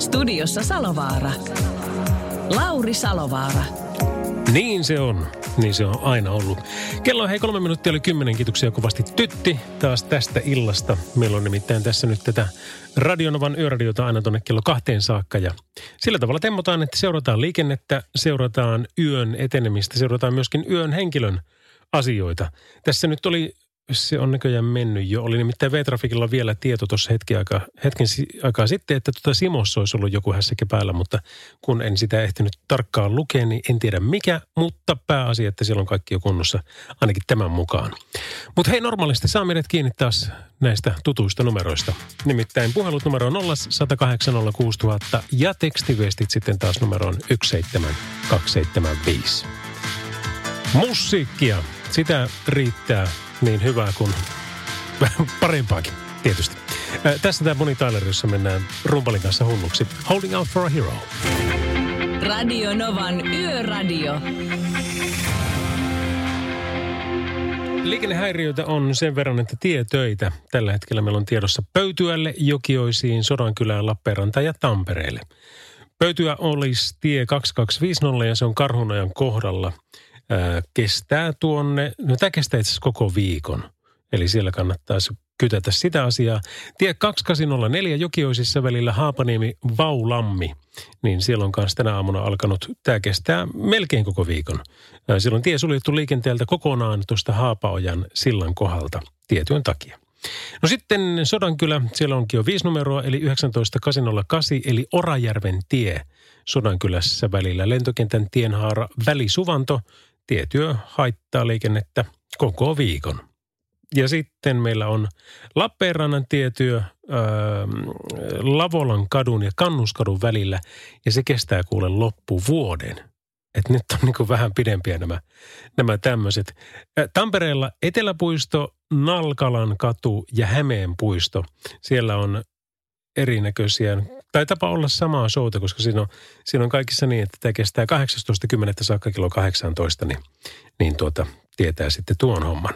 Studiossa Salovaara. Lauri Salovaara. Niin se on. Niin se on aina ollut. Kello on hei kolme minuuttia oli kymmenen. Kiitoksia kovasti Tytti taas tästä illasta. Meillä on nimittäin tässä nyt tätä Radionovan yöradiota aina tuonne kello kahteen saakka. Ja sillä tavalla temmotaan, että seurataan liikennettä, seurataan yön etenemistä, seurataan myöskin yön henkilön asioita. Tässä nyt oli se on näköjään mennyt jo. Oli nimittäin V-Trafikilla vielä tieto tuossa hetken aikaa, hetken aikaa sitten, että tuota Simossa olisi ollut joku hässäkkä päällä, mutta kun en sitä ehtinyt tarkkaan lukea, niin en tiedä mikä, mutta pääasia, että siellä on kaikki jo kunnossa, ainakin tämän mukaan. Mutta hei, normaalisti saa meidät kiinni taas näistä tutuista numeroista. Nimittäin puhelut numero on 0108 ja tekstiviestit sitten taas numeroon 17275. Musiikkia, sitä riittää niin hyvää kuin parempaakin, tietysti. Äh, tässä tämä Bonnie Tyler, jossa mennään rumpalin kanssa hulluksi. Holding out for a hero. Radio Novan Yöradio. Liikennehäiriöitä on sen verran, että tietöitä tällä hetkellä meillä on tiedossa Pöytyälle, Jokioisiin, Sodankylään, Lappeenrantaan ja Tampereelle. Pöytyä olisi tie 2250 ja se on Karhunojan kohdalla – kestää tuonne, no tämä kestää itse asiassa koko viikon. Eli siellä kannattaisi kytätä sitä asiaa. Tie 2804 Jokioisissa välillä Haapaniemi Vaulammi. Niin siellä on kanssa tänä aamuna alkanut, tämä kestää melkein koko viikon. Siellä on tie suljettu liikenteeltä kokonaan tuosta Haapaojan sillan kohdalta tietyn takia. No sitten Sodankylä, siellä onkin jo viisi numeroa, eli 19808, eli Orajärven tie Sodankylässä välillä. Lentokentän tienhaara Välisuvanto, tietyö haittaa liikennettä koko viikon. Ja sitten meillä on Lappeenrannan tietyö äh, Lavolan kadun ja Kannuskadun välillä ja se kestää kuule loppuvuoden. Et nyt on niin vähän pidempiä nämä, nämä tämmöiset. Tampereella Eteläpuisto, Nalkalan katu ja Hämeen puisto. Siellä on erinäköisiä taitapa olla samaa showta, koska siinä on, siinä on kaikissa niin, että tämä kestää 18.10. saakka kello 18, niin, niin tuota, tietää sitten tuon homman.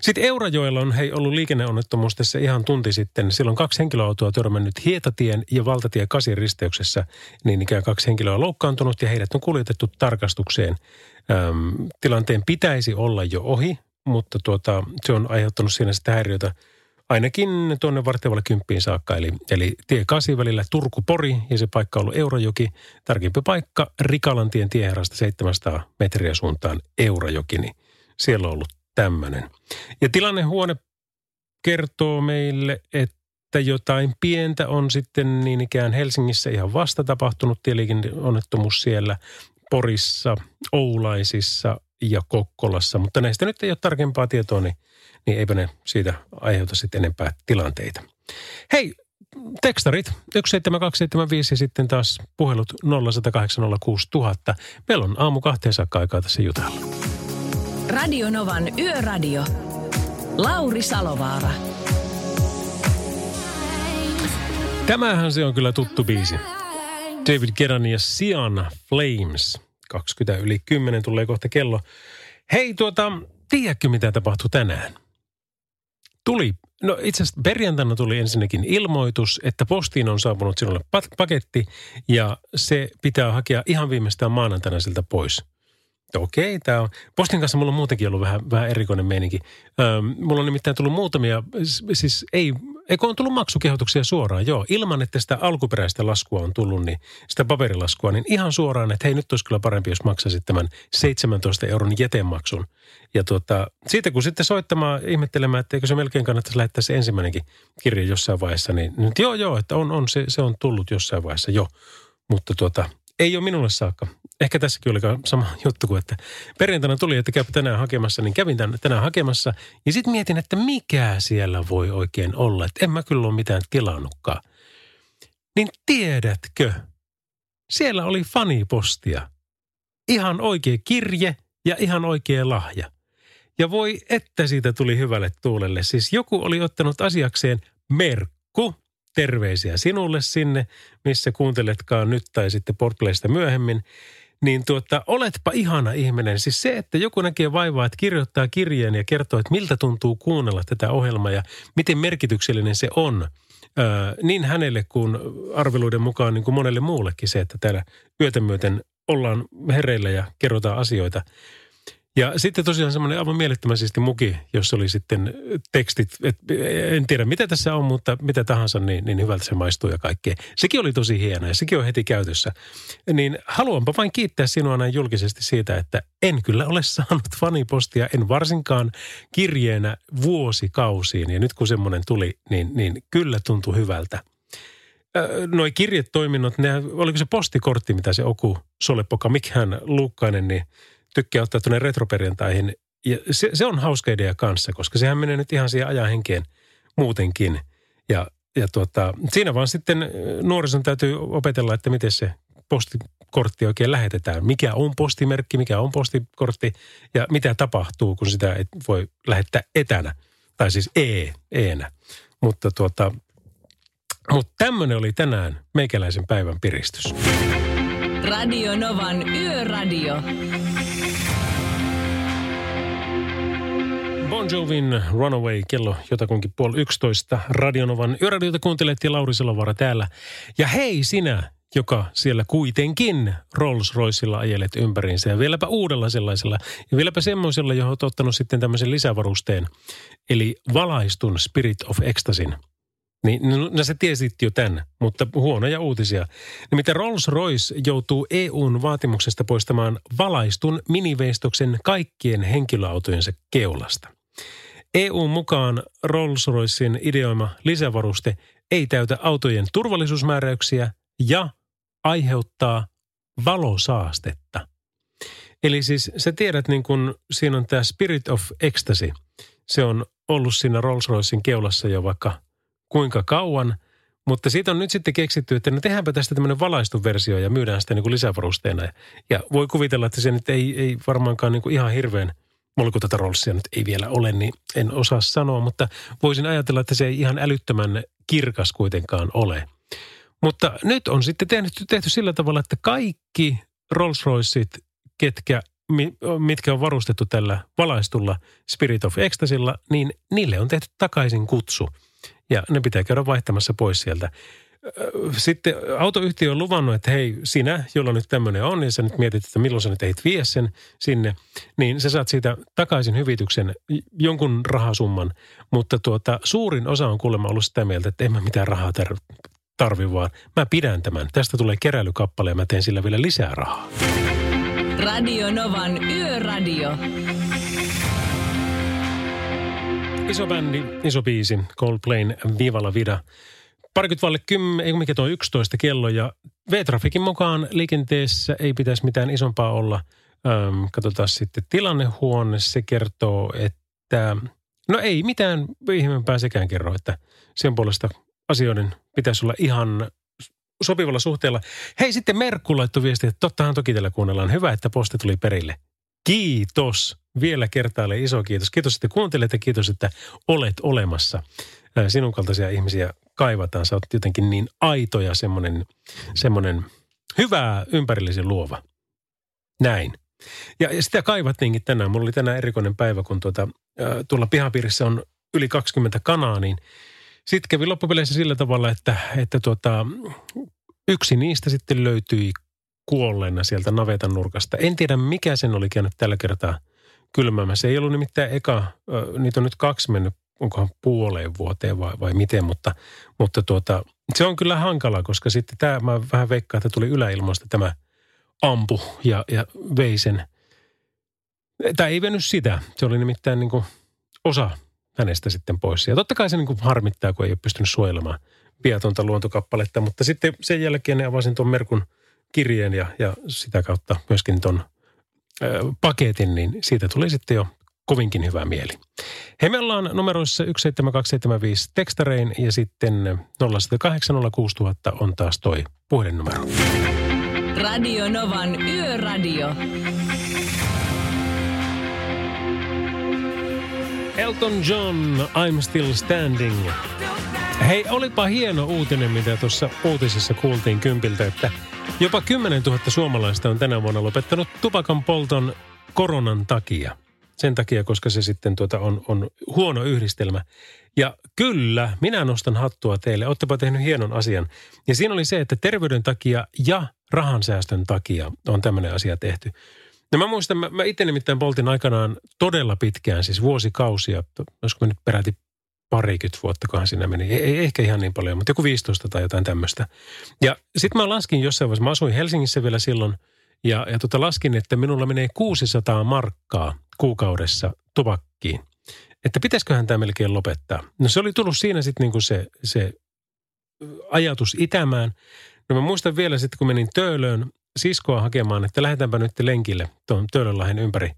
Sitten Eurajoella on hei ollut liikenneonnettomuus tässä ihan tunti sitten. Silloin kaksi henkilöautoa törmännyt Hietatien ja Valtatie 8 risteyksessä. Niin ikään kaksi henkilöä loukkaantunut ja heidät on kuljetettu tarkastukseen. Öm, tilanteen pitäisi olla jo ohi, mutta tuota, se on aiheuttanut siinä sitä häiriötä – ainakin tuonne vartijavalle kymppiin saakka. Eli, eli tie 8 välillä Turku-Pori ja se paikka on ollut Eurojoki. Tarkempi paikka Rikalantien tieherrasta 700 metriä suuntaan Eurojoki, niin siellä on ollut tämmöinen. Ja tilannehuone kertoo meille, että jotain pientä on sitten niin ikään Helsingissä ihan vasta tapahtunut tieliikenneonnettomuus siellä Porissa, Oulaisissa ja Kokkolassa. Mutta näistä nyt ei ole tarkempaa tietoa, niin – niin eipä ne siitä aiheuta sitten enempää tilanteita. Hei, tekstarit 17275 ja sitten taas puhelut 0806000. Meillä on aamu kahteen saakka aikaa tässä jutella. Radio Novan Yöradio. Lauri Salovaara. Tämähän se on kyllä tuttu biisi. David Geran ja Sian Flames. 20 yli 10 tulee kohta kello. Hei tuota, tiedätkö mitä tapahtui tänään? Tuli, no itse asiassa perjantaina tuli ensinnäkin ilmoitus, että postiin on saapunut sinulle paketti ja se pitää hakea ihan viimeistään maanantaina siltä pois. Okei, tämä on. Postin kanssa mulla on muutenkin ollut vähän, vähän erikoinen meininki. Öö, mulla on nimittäin tullut muutamia, siis ei, eikö on tullut maksukehotuksia suoraan, joo. Ilman, että sitä alkuperäistä laskua on tullut, niin sitä paperilaskua, niin ihan suoraan, että hei nyt olisi kyllä parempi, jos maksaisit tämän 17 euron jätemaksun. Ja tuota, siitä kun sitten soittamaan, ihmettelemään, että eikö se melkein kannattaisi lähettää se ensimmäinenkin kirja jossain vaiheessa, niin nyt joo joo, että on, on se, se on tullut jossain vaiheessa jo. Mutta tuota, ei ole minulle saakka. Ehkä tässäkin oli sama juttu kuin, että perjantaina tuli, että käy tänään hakemassa, niin kävin tänään hakemassa. Ja sitten mietin, että mikä siellä voi oikein olla. Että en mä kyllä ole mitään tilannutkaan. Niin tiedätkö, siellä oli fanipostia. Ihan oikea kirje ja ihan oikea lahja. Ja voi, että siitä tuli hyvälle tuulelle. Siis joku oli ottanut asiakseen merkku. Terveisiä sinulle sinne, missä kuunteletkaan nyt tai sitten Portplaysta myöhemmin. Niin tuota, oletpa ihana ihminen. Siis se, että joku näkee vaivaa, että kirjoittaa kirjeen ja kertoo, että miltä tuntuu kuunnella tätä ohjelmaa ja miten merkityksellinen se on. Öö, niin hänelle kuin arveluiden mukaan niin kuin monelle muullekin se, että täällä yötä myöten ollaan hereillä ja kerrotaan asioita – ja sitten tosiaan semmoinen aivan mielettömän siisti muki, jos oli sitten tekstit, et, en tiedä mitä tässä on, mutta mitä tahansa, niin, niin hyvältä se maistuu ja kaikkea. Sekin oli tosi hieno ja sekin on heti käytössä. Niin haluanpa vain kiittää sinua näin julkisesti siitä, että en kyllä ole saanut fanipostia, en varsinkaan kirjeenä vuosikausiin. Ja nyt kun semmoinen tuli, niin, niin kyllä tuntui hyvältä. Noi kirjetoiminnot, ne, oliko se postikortti, mitä se Oku Solepoka, mikään Luukkainen, niin – tykkää ottaa tuonne retroperjantaihin. Ja se, se on hauska idea kanssa, koska sehän menee nyt ihan siihen ajan henkeen muutenkin. Ja, ja tuota, siinä vaan sitten nuorison täytyy opetella, että miten se postikortti oikein lähetetään. Mikä on postimerkki, mikä on postikortti ja mitä tapahtuu, kun sitä et voi lähettää etänä. Tai siis e, eenä. Mutta tuota, mutta tämmöinen oli tänään meikäläisen päivän piristys. Radio Novan Yöradio. Bon Jovin Runaway, kello jotakunkin puoli yksitoista. Radionovan yöradiota kuuntelet ja Lauri Selovaara täällä. Ja hei sinä, joka siellä kuitenkin Rolls Roycella ajelet ympäriinsä ja vieläpä uudella sellaisella. Ja vieläpä semmoisella, johon olet ottanut sitten tämmöisen lisävarusteen, eli valaistun Spirit of Ecstasin – niin, no, no sä tiesit jo tämän, mutta huonoja uutisia. Nimittäin Rolls-Royce joutuu EUn vaatimuksesta poistamaan valaistun miniveistoksen kaikkien henkilöautojensa keulasta. EUn mukaan Rolls-Roycein ideoima lisävaruste ei täytä autojen turvallisuusmääräyksiä ja aiheuttaa valosaastetta. Eli siis sä tiedät, niin kun siinä on tämä Spirit of Ecstasy. Se on ollut siinä Rolls-Roycein keulassa jo vaikka – kuinka kauan. Mutta siitä on nyt sitten keksitty, että no tehdäänpä tästä tämmöinen valaistu versio ja myydään sitä niin kuin lisävarusteena. Ja voi kuvitella, että se nyt ei, ei varmaankaan niin kuin ihan hirveän, mulla kun tätä rollsia nyt ei vielä ole, niin en osaa sanoa. Mutta voisin ajatella, että se ei ihan älyttömän kirkas kuitenkaan ole. Mutta nyt on sitten tehty, tehty sillä tavalla, että kaikki Rolls Royceit, ketkä mitkä on varustettu tällä valaistulla Spirit of Ecstasylla, niin niille on tehty takaisin kutsu – ja ne pitää käydä vaihtamassa pois sieltä. Sitten autoyhtiö on luvannut, että hei, sinä, jolla nyt tämmöinen on, ja sä nyt mietit, että milloin sä nyt ehdit vie sen sinne, niin sä saat siitä takaisin hyvityksen jonkun rahasumman. Mutta tuota, suurin osa on kuulemma ollut sitä mieltä, että en mä mitään rahaa tar- tarvi, vaan mä pidän tämän. Tästä tulee keräilykappale ja mä teen sillä vielä lisää rahaa. Radio Novan Yöradio. Iso bändi, iso biisi, Coldplayn Viva la Vida. Parikymmentä valle kymmen, ei mikä tuo 11 kello ja V-trafikin mukaan liikenteessä ei pitäisi mitään isompaa olla. Öm, katsotaan sitten tilannehuone, se kertoo, että no ei mitään ihmeempää sekään kerro, että sen puolesta asioiden pitäisi olla ihan sopivalla suhteella. Hei, sitten Merkku laittoi viesti, että tottahan toki tällä kuunnellaan. Hyvä, että posti tuli perille. Kiitos. Vielä kertaalle iso kiitos. Kiitos, että kuuntelet ja kiitos, että olet olemassa. Sinun kaltaisia ihmisiä kaivataan. Sä oot jotenkin niin aito ja semmoinen, semmoinen hyvää ympärillisen luova. Näin. Ja, ja sitä kaivattiinkin tänään. Mulla oli tänään erikoinen päivä, kun tuota, tuolla pihapiirissä on yli 20 kanaa, niin sitten kävi loppupeleissä sillä tavalla, että, että tuota, yksi niistä sitten löytyi kuolleena sieltä navetan nurkasta. En tiedä, mikä sen oli käynyt tällä kertaa kylmäämässä. Ei ollut nimittäin eka, niitä on nyt kaksi mennyt, onkohan puoleen vuoteen vai, vai miten, mutta, mutta tuota, se on kyllä hankala, koska sitten tämä, mä vähän veikkaan, että tuli yläilmasta tämä ampu ja, ja vei sen. Tai ei vennyt sitä, se oli nimittäin niin kuin osa hänestä sitten pois. Ja totta kai se niin kuin harmittaa, kun ei ole pystynyt suojelemaan viatonta luontokappaletta, mutta sitten sen jälkeen ne avasin tuon Merkun – kirjeen ja, ja sitä kautta myöskin ton ö, paketin, niin siitä tuli sitten jo kovinkin hyvä mieli. He me ollaan numeroissa 17275 tekstarein ja sitten 0806000 on taas toi puhelinnumero. Radio Novan Yöradio. Elton John, I'm Still Standing. Hei, olipa hieno uutinen, mitä tuossa uutisissa kuultiin kympiltä, että jopa 10 000 suomalaista on tänä vuonna lopettanut tupakan polton koronan takia. Sen takia, koska se sitten tuota on, on huono yhdistelmä. Ja kyllä, minä nostan hattua teille. Olettepa tehnyt hienon asian. Ja siinä oli se, että terveyden takia ja rahansäästön takia on tämmöinen asia tehty. No mä muistan, mä, mä itse nimittäin poltin aikanaan todella pitkään, siis vuosikausia, olisiko nyt peräti parikymmentä vuotta, kunhan siinä meni. Ei, ei ehkä ihan niin paljon, mutta joku 15 tai jotain tämmöistä. Ja sitten mä laskin jossain vaiheessa, mä asuin Helsingissä vielä silloin, ja, ja tota laskin, että minulla menee 600 markkaa kuukaudessa tupakkiin. Että pitäisiköhän tämä melkein lopettaa. No se oli tullut siinä sitten niinku se, se ajatus itämään. No mä muistan vielä sitten, kun menin Töölöön siskoa hakemaan, että lähdetäänpä nyt lenkille tuon Töölönlahden ympäri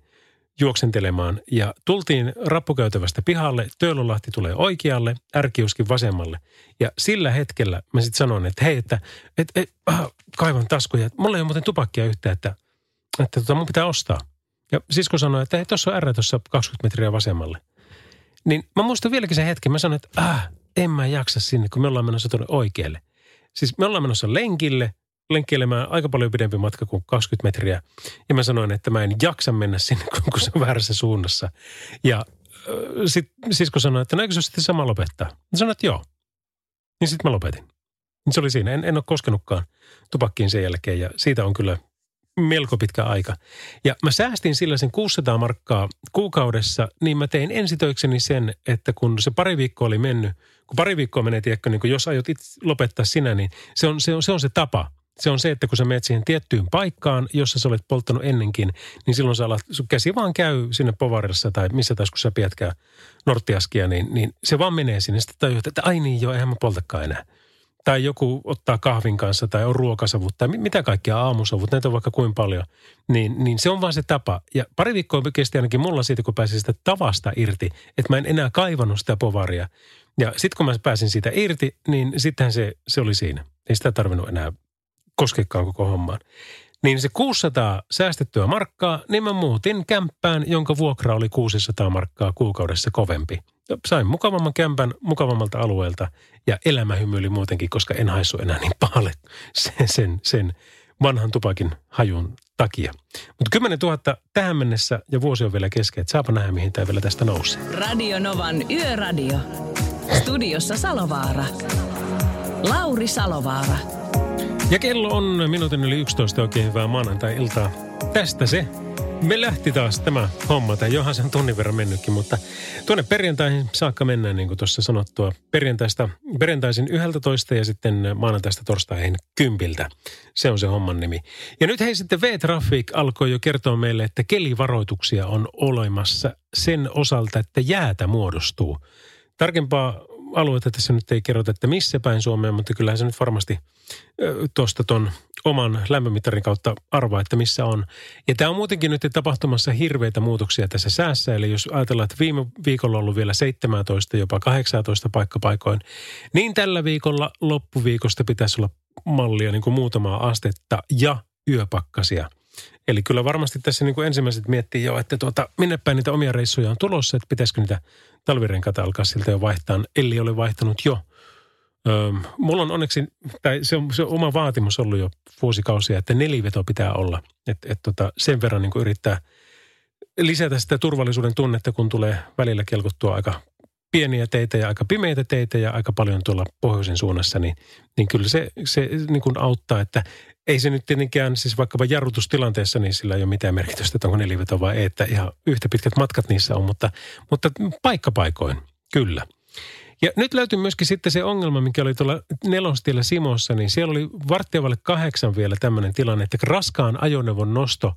juoksentelemaan. Ja tultiin rappukäytävästä pihalle, Töölönlahti tulee oikealle, ärkiuskin vasemmalle. Ja sillä hetkellä mä sitten sanoin, että hei, että et, et, äh, kaivan taskuja. Mulla ei ole muuten tupakkia yhtään, että, että tota, mun pitää ostaa. Ja sisko sanoi, että hei, tuossa on R tuossa 20 metriä vasemmalle. Niin mä muistan vieläkin sen hetken, mä sanoin, että äh, en mä jaksa sinne, kun me ollaan menossa tuonne oikealle. Siis me ollaan menossa lenkille, lenkkeilemään aika paljon pidempi matka kuin 20 metriä. Ja mä sanoin, että mä en jaksa mennä sinne, kun se on väärässä suunnassa. Ja sitten sisko sanoi, että no se sitten sama lopettaa? Mä sanoin, että joo. Niin sitten mä lopetin. Se oli siinä. En, en ole koskenutkaan tupakkiin sen jälkeen ja siitä on kyllä melko pitkä aika. Ja mä säästin sillä sen 600 markkaa kuukaudessa, niin mä tein ensitöikseni sen, että kun se pari viikkoa oli mennyt, kun pari viikkoa menee, tiedätkö, niin kun jos aiot itse lopettaa sinä, niin se on, se on, se on se tapa. Se on se, että kun sä menet siihen tiettyyn paikkaan, jossa sä olet polttanut ennenkin, niin silloin sä alat, sun käsi vaan käy sinne povarissa tai missä taas kun sä pidätkään norttiaskia, niin, niin se vaan menee sinne. Sitten tajuat, että ai niin joo, eihän mä poltakaan enää tai joku ottaa kahvin kanssa tai on ruokasavut tai mitä kaikkia aamusavut, näitä on vaikka kuin paljon, niin, niin se on vaan se tapa. Ja pari viikkoa kesti ainakin mulla siitä, kun pääsin sitä tavasta irti, että mä en enää kaivannut sitä povaria. Ja sitten kun mä pääsin siitä irti, niin sittenhän se, se oli siinä. Ei sitä tarvinnut enää koskekaan koko hommaan. Niin se 600 säästettyä markkaa, niin mä muutin kämppään, jonka vuokra oli 600 markkaa kuukaudessa kovempi – sain mukavamman kämpän mukavammalta alueelta ja elämä hymyili muutenkin, koska en haissu enää niin pahalle sen, sen, sen vanhan tupakin hajun takia. Mutta 10 000 tähän mennessä ja vuosi on vielä kesken, saapa nähdä mihin tämä vielä tästä nousee. Radio Novan Yöradio. Studiossa Salovaara. Lauri Salovaara. Ja kello on minuutin yli 11 oikein hyvää maanantai-iltaa. Tästä se me lähti taas tämä homma, tai johan sen tunnin verran mennytkin, mutta tuonne perjantaihin saakka mennään, niin kuin tuossa sanottua. Perjantaista, perjantaisin 11 ja sitten maanantaista torstaihin kympiltä. Se on se homman nimi. Ja nyt hei sitten V-Traffic alkoi jo kertoa meille, että kelivaroituksia on olemassa sen osalta, että jäätä muodostuu. Tarkempaa alueita tässä nyt ei kerrota, että missä päin Suomea, mutta kyllähän se nyt varmasti tuosta ton oman lämpömittarin kautta arvaa, että missä on. Ja tämä on muutenkin nyt tapahtumassa hirveitä muutoksia tässä säässä. Eli jos ajatellaan, että viime viikolla on ollut vielä 17, jopa 18 paikkapaikoin, niin tällä viikolla loppuviikosta pitäisi olla mallia niin kuin muutamaa astetta ja yöpakkasia. Eli kyllä varmasti tässä niin kuin ensimmäiset miettii jo, että tuota, minne päin niitä omia reissuja on tulossa, että pitäisikö niitä talvirenkaita alkaa siltä jo vaihtaa, eli ole vaihtanut jo – Öö, mulla on onneksi, tai se on, se on oma vaatimus ollut jo vuosikausia, että neliveto pitää olla. Että et tota, sen verran niin yrittää lisätä sitä turvallisuuden tunnetta, kun tulee välillä kelkuttua aika pieniä teitä ja aika pimeitä teitä ja aika paljon tuolla pohjoisen suunnassa, niin, niin kyllä se, se niin kuin auttaa, että ei se nyt tietenkään, siis vaikkapa jarrutustilanteessa, niin sillä ei ole mitään merkitystä, että onko neliveto vai ei, että ihan yhtä pitkät matkat niissä on, mutta, mutta paikkapaikoin, kyllä. Ja nyt löytyy myöskin sitten se ongelma, mikä oli tuolla nelostiellä Simossa, niin siellä oli varttiavalle kahdeksan vielä tämmöinen tilanne, että raskaan ajoneuvon nosto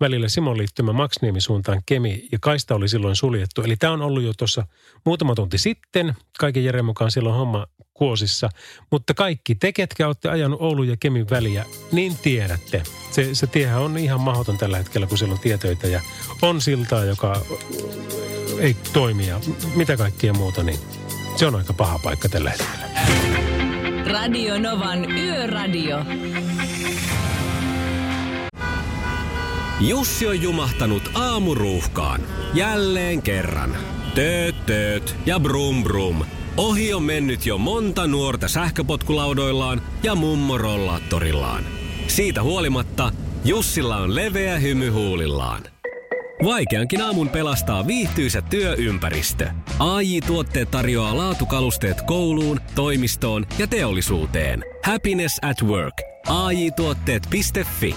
välillä Simon liittymä Maksniemen suuntaan Kemi ja kaista oli silloin suljettu. Eli tämä on ollut jo tuossa muutama tunti sitten, kaiken järjen mukaan silloin homma kuosissa. Mutta kaikki te, ketkä olette ajanut Oulun ja Kemin väliä, niin tiedätte. Se, se tiehän on ihan mahdoton tällä hetkellä, kun siellä on tietöitä ja on siltaa, joka ei toimi ja mitä kaikkia muuta, niin se on aika paha paikka tällä hetkellä. Radio Novan Yöradio. Jussi on jumahtanut aamuruuhkaan. Jälleen kerran. Tööt, tööt ja brum brum. Ohi on mennyt jo monta nuorta sähköpotkulaudoillaan ja mummorollaattorillaan. Siitä huolimatta Jussilla on leveä hymy huulillaan. Vaikeankin aamun pelastaa viihtyisä työympäristö. AI Tuotteet tarjoaa laatukalusteet kouluun, toimistoon ja teollisuuteen. Happiness at work. AI Tuotteet.fi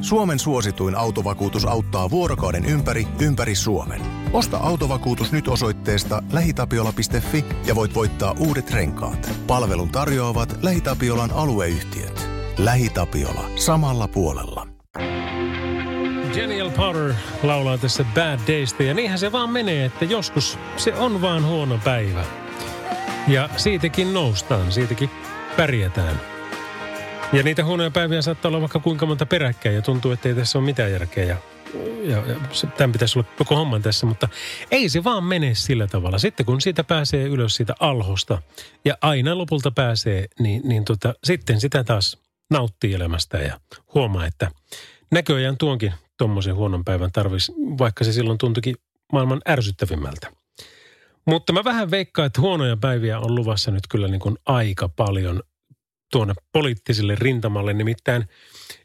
Suomen suosituin autovakuutus auttaa vuorokauden ympäri, ympäri Suomen. Osta autovakuutus nyt osoitteesta lähitapiola.fi ja voit voittaa uudet renkaat. Palvelun tarjoavat LähiTapiolan alueyhtiöt. LähiTapiola. Samalla puolella. Genial Potter laulaa tässä Bad Daysta ja niinhän se vaan menee, että joskus se on vaan huono päivä. Ja siitäkin noustaan, siitäkin pärjätään. Ja niitä huonoja päiviä saattaa olla vaikka kuinka monta peräkkäin ja tuntuu, että ei tässä ole mitään järkeä. Ja, ja, tämän pitäisi olla koko homman tässä, mutta ei se vaan mene sillä tavalla. Sitten kun siitä pääsee ylös siitä alhosta ja aina lopulta pääsee, niin, niin tota, sitten sitä taas nauttii elämästä ja huomaa, että näköjään tuonkin tuommoisen huonon päivän tarvisi, vaikka se silloin tuntuikin maailman ärsyttävimmältä. Mutta mä vähän veikkaan, että huonoja päiviä on luvassa nyt kyllä niin kuin aika paljon tuonne poliittiselle rintamalle. Nimittäin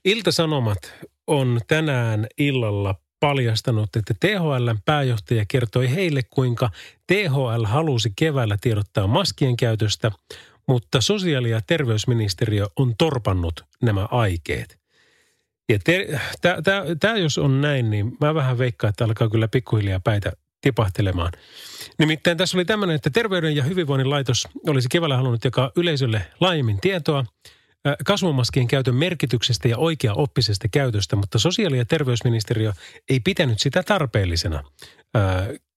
Ilta-Sanomat on tänään illalla paljastanut, että THLn pääjohtaja kertoi heille, kuinka THL halusi keväällä tiedottaa maskien käytöstä, mutta sosiaali- ja terveysministeriö on torpannut nämä aikeet. Ja tämä jos on näin, niin mä vähän veikkaan, että alkaa kyllä pikkuhiljaa päitä tipahtelemaan. Nimittäin tässä oli tämmöinen, että Terveyden ja hyvinvoinnin laitos olisi keväällä halunnut jakaa yleisölle laajemmin tietoa kasvomaskien käytön merkityksestä ja oikea-oppisesta käytöstä, mutta sosiaali- ja terveysministeriö ei pitänyt sitä tarpeellisena.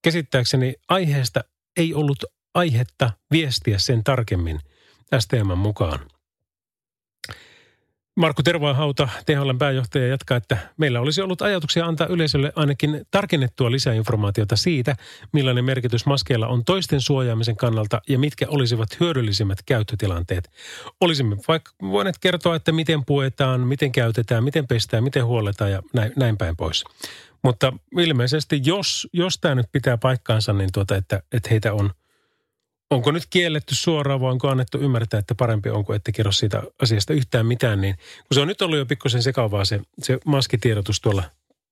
Käsittääkseni aiheesta ei ollut aihetta viestiä sen tarkemmin STM mukaan. Markku Tervaahauta, THLn pääjohtaja, jatkaa, että meillä olisi ollut ajatuksia antaa yleisölle ainakin tarkennettua lisäinformaatiota siitä, millainen merkitys maskeilla on toisten suojaamisen kannalta ja mitkä olisivat hyödyllisimmät käyttötilanteet. Olisimme vaikka voineet kertoa, että miten puetaan, miten käytetään, miten pestään, miten huolletaan ja näin, näin päin pois. Mutta ilmeisesti, jos, jos tämä nyt pitää paikkaansa, niin tuota, että, että heitä on – onko nyt kielletty suoraan vai onko annettu ymmärtää, että parempi onko, että kerro siitä asiasta yhtään mitään, niin kun se on nyt ollut jo pikkusen sekavaa se, se maskitiedotus tuolla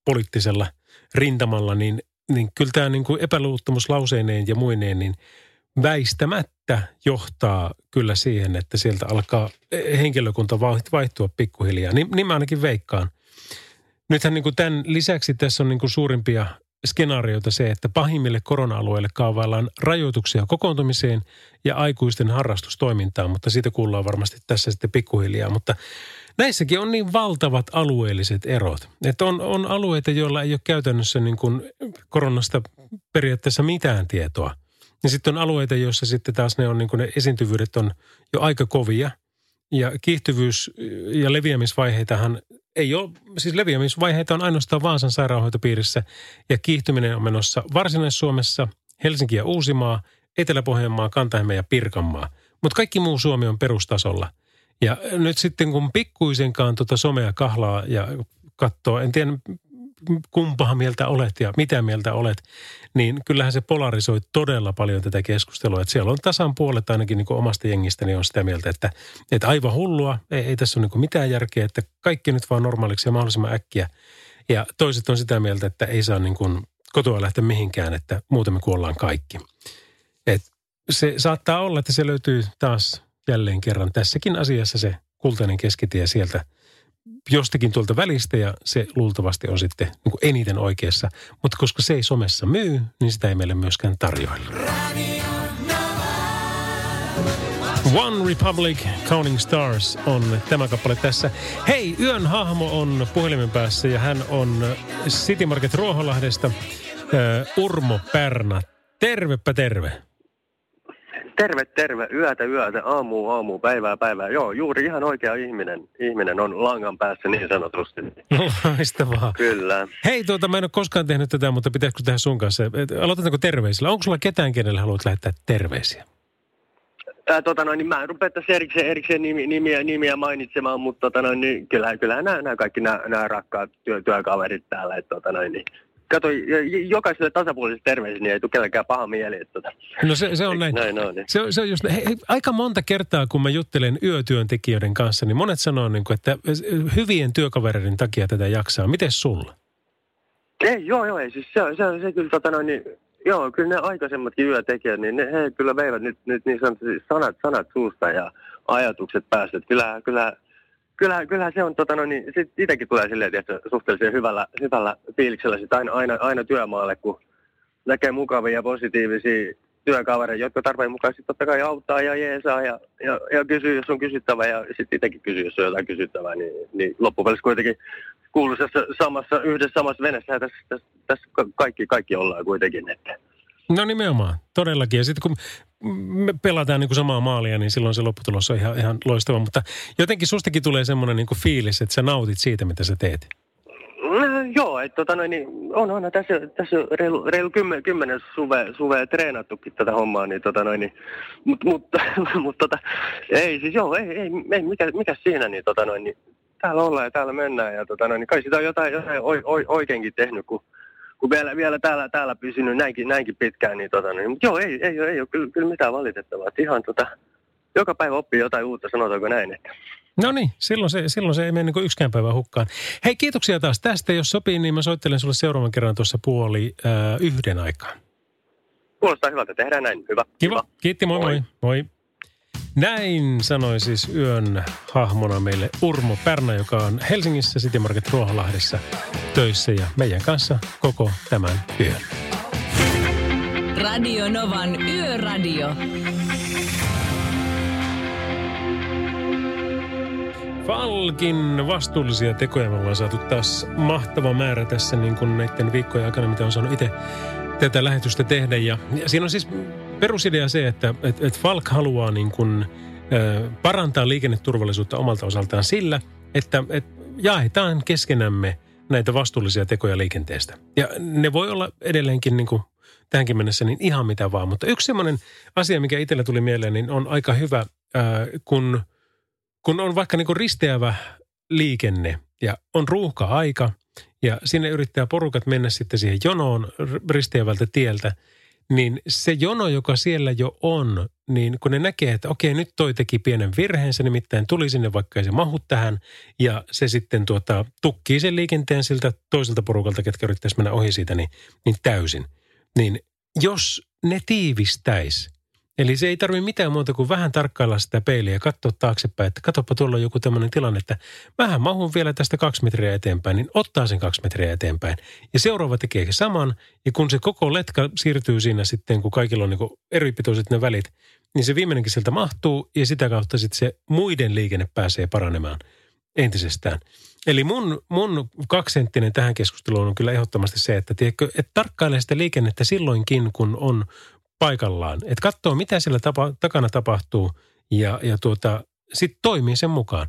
poliittisella rintamalla, niin, niin kyllä tämä niin kuin epäluuttamuslauseineen ja muineen, niin väistämättä johtaa kyllä siihen, että sieltä alkaa henkilökunta vaihtua pikkuhiljaa. Niin, niin mä ainakin veikkaan. Nythän niin kuin tämän lisäksi tässä on niin kuin suurimpia skenaarioita se, että pahimmille korona-alueille kaavaillaan rajoituksia kokoontumiseen ja aikuisten harrastustoimintaan, mutta siitä kuullaan varmasti tässä sitten pikkuhiljaa. Mutta näissäkin on niin valtavat alueelliset erot, että on, on alueita, joilla ei ole käytännössä niin kuin koronasta periaatteessa mitään tietoa. Ja sitten on alueita, joissa sitten taas ne on niin kuin ne esiintyvyydet on jo aika kovia. Ja kiihtyvyys ja leviämisvaiheitahan ei ole, siis leviämisvaiheita on ainoastaan Vaasan sairaanhoitopiirissä ja kiihtyminen on menossa Varsinais-Suomessa, Helsinki ja Uusimaa, Etelä-Pohjanmaa, Kantahemme ja Pirkanmaa. Mutta kaikki muu Suomi on perustasolla. Ja nyt sitten kun pikkuisenkaan tuota somea kahlaa ja katsoo, en tiedä kumpaa mieltä olet ja mitä mieltä olet, niin kyllähän se polarisoi todella paljon tätä keskustelua. Että siellä on tasan puolet ainakin niin kuin omasta jengistä, niin on sitä mieltä, että, että aivan hullua, ei, ei tässä ole niin kuin mitään järkeä, että kaikki nyt vaan normaaliksi ja mahdollisimman äkkiä. Ja toiset on sitä mieltä, että ei saa niin kuin kotoa lähteä mihinkään, että muuten me kuollaan kaikki. Et se saattaa olla, että se löytyy taas jälleen kerran tässäkin asiassa se kultainen keskitie sieltä – jostakin tuolta välistä ja se luultavasti on sitten niin eniten oikeassa. Mutta koska se ei somessa myy, niin sitä ei meille myöskään tarjoilla. One Republic Counting Stars on tämä kappale tässä. Hei, yön hahmo on puhelimen päässä ja hän on City Market Ruoholahdesta. Uh, Urmo Pärnä. Tervepä terve. Terve, terve. Yötä, yötä. Aamu, aamu, päivää, päivää. Joo, juuri ihan oikea ihminen. Ihminen on langan päässä niin sanotusti. Loistavaa. Kyllä. Hei, tuota, mä en ole koskaan tehnyt tätä, mutta pitäisikö tehdä sun kanssa? Aloitetaanko terveisillä? Onko sulla ketään, kenelle haluat lähettää terveisiä? Ää, tota noin, niin mä en rupea tässä erikseen, erikseen nimi, nimiä, nimiä mainitsemaan, mutta tota noin, niin kyllähän, kyllähän nämä, nämä kaikki nämä, nämä rakkaat työ, työkaverit täällä. Että, tota noin, niin, kato, jokaiselle tasapuolisesti terveisiä, niin ei tule kenellekään paha mieli. Että, tota. No se, se on näin. näin no, niin. se, se on just, hei, hei, aika monta kertaa, kun mä juttelen yötyöntekijöiden kanssa, niin monet sanoo, niin kuin, että hyvien työkavereiden takia tätä jaksaa. Miten sulla? Ei, joo, joo, ei. Siis se, se, se kyllä tota noin, niin, Joo, kyllä ne aikaisemmatkin yötekijät, niin ne, he kyllä veivät nyt, nyt niin sanotusti sanat, sanat suusta ja ajatukset päästä. Kyllä, kyllä, kyllä, kyllä se on, tota, no, niin, sit itsekin tulee silleen, että suhteellisen hyvällä, hyvällä fiiliksellä sit aina, aina, aina työmaalle, kun näkee mukavia ja positiivisia työkavereita, jotka tarpeen mukaan sitten totta kai auttaa ja jeesaa ja, ja, ja kysyy, jos on kysyttävä ja sitten itsekin kysyy, jos on jotain kysyttävää, niin, niin loppupeleissä kuitenkin kuuluisessa samassa, yhdessä samassa venessä ja tässä, tässä, tässä kaikki, kaikki ollaan kuitenkin. Että. No nimenomaan, todellakin. Ja sitten kun me pelataan niin kuin samaa maalia, niin silloin se lopputulos on ihan, ihan loistava. Mutta jotenkin sustakin tulee semmoinen niin kuin fiilis, että sä nautit siitä, mitä sä teet. No, joo, että tota noin, niin on, on tässä, tässä reilu, reilu kymmen, kymmenen suve, suve treenattukin tätä hommaa, niin tota noin, niin, mutta mut, mut, tota, ei siis joo, ei, ei, ei mikä, mikä siinä, niin tota noin, niin täällä ollaan ja täällä mennään ja tota noin, niin kai sitä on jotain, jotain oi, oi, oikeinkin tehnyt, kun, kun vielä, vielä täällä, täällä pysynyt näinkin, näinkin pitkään, niin tota noin, mutta joo, ei, ei, ei, ei ole kyllä, kyllä mitään valitettavaa, että ihan tota, joka päivä oppii jotain uutta, sanotaanko näin, että No niin, silloin se, silloin se ei mene niin yksikään päivä hukkaan. Hei, kiitoksia taas tästä. Jos sopii, niin mä soittelen sulle seuraavan kerran tuossa puoli äh, yhden aikaan. Kuulostaa hyvältä, tehdään näin. Hyvä. Kiva. Kiva. Kiitti, moi moi. moi. moi. Näin sanoi siis yön hahmona meille Urmo Pärnä, joka on Helsingissä City Market Ruoholahdessa töissä ja meidän kanssa koko tämän yön. Radio Novan Yöradio. Falkin vastuullisia tekoja me ollaan saatu taas mahtava määrä tässä niin kuin näiden viikkojen aikana, mitä on saanut itse tätä lähetystä tehdä. Ja, ja siinä on siis perusidea se, että et, et Falk haluaa niin kuin, ö, parantaa liikenneturvallisuutta omalta osaltaan sillä, että et jaetaan keskenämme näitä vastuullisia tekoja liikenteestä. Ja ne voi olla edelleenkin niin kuin tähänkin mennessä niin ihan mitä vaan. Mutta yksi semmoinen asia, mikä itsellä tuli mieleen, niin on aika hyvä, ää, kun – kun on vaikka niin risteävä liikenne ja on ruuhka-aika ja sinne yrittää porukat mennä sitten siihen jonoon risteävältä tieltä, niin se jono, joka siellä jo on, niin kun ne näkee, että okei, nyt toi teki pienen virheen, se nimittäin tuli sinne, vaikka ei se mahu tähän, ja se sitten tuota, tukkii sen liikenteen siltä toiselta porukalta, ketkä yrittäisi mennä ohi siitä, niin, niin täysin. Niin jos ne tiivistäisi Eli se ei tarvitse mitään muuta kuin vähän tarkkailla sitä peiliä ja katsoa taaksepäin, että katsopa tuolla on joku tämmöinen tilanne, että vähän mahun vielä tästä kaksi metriä eteenpäin, niin ottaa sen kaksi metriä eteenpäin. Ja seuraava tekee saman, ja kun se koko letka siirtyy siinä sitten, kun kaikilla on niin eri pituiset ne välit, niin se viimeinenkin sieltä mahtuu, ja sitä kautta sitten se muiden liikenne pääsee paranemaan entisestään. Eli mun, mun kaksenttinen tähän keskusteluun on kyllä ehdottomasti se, että, tiedätkö, että tarkkailee sitä liikennettä silloinkin, kun on paikallaan. Että katsoo, mitä siellä tapa, takana tapahtuu ja, ja tuota, sitten toimii sen mukaan.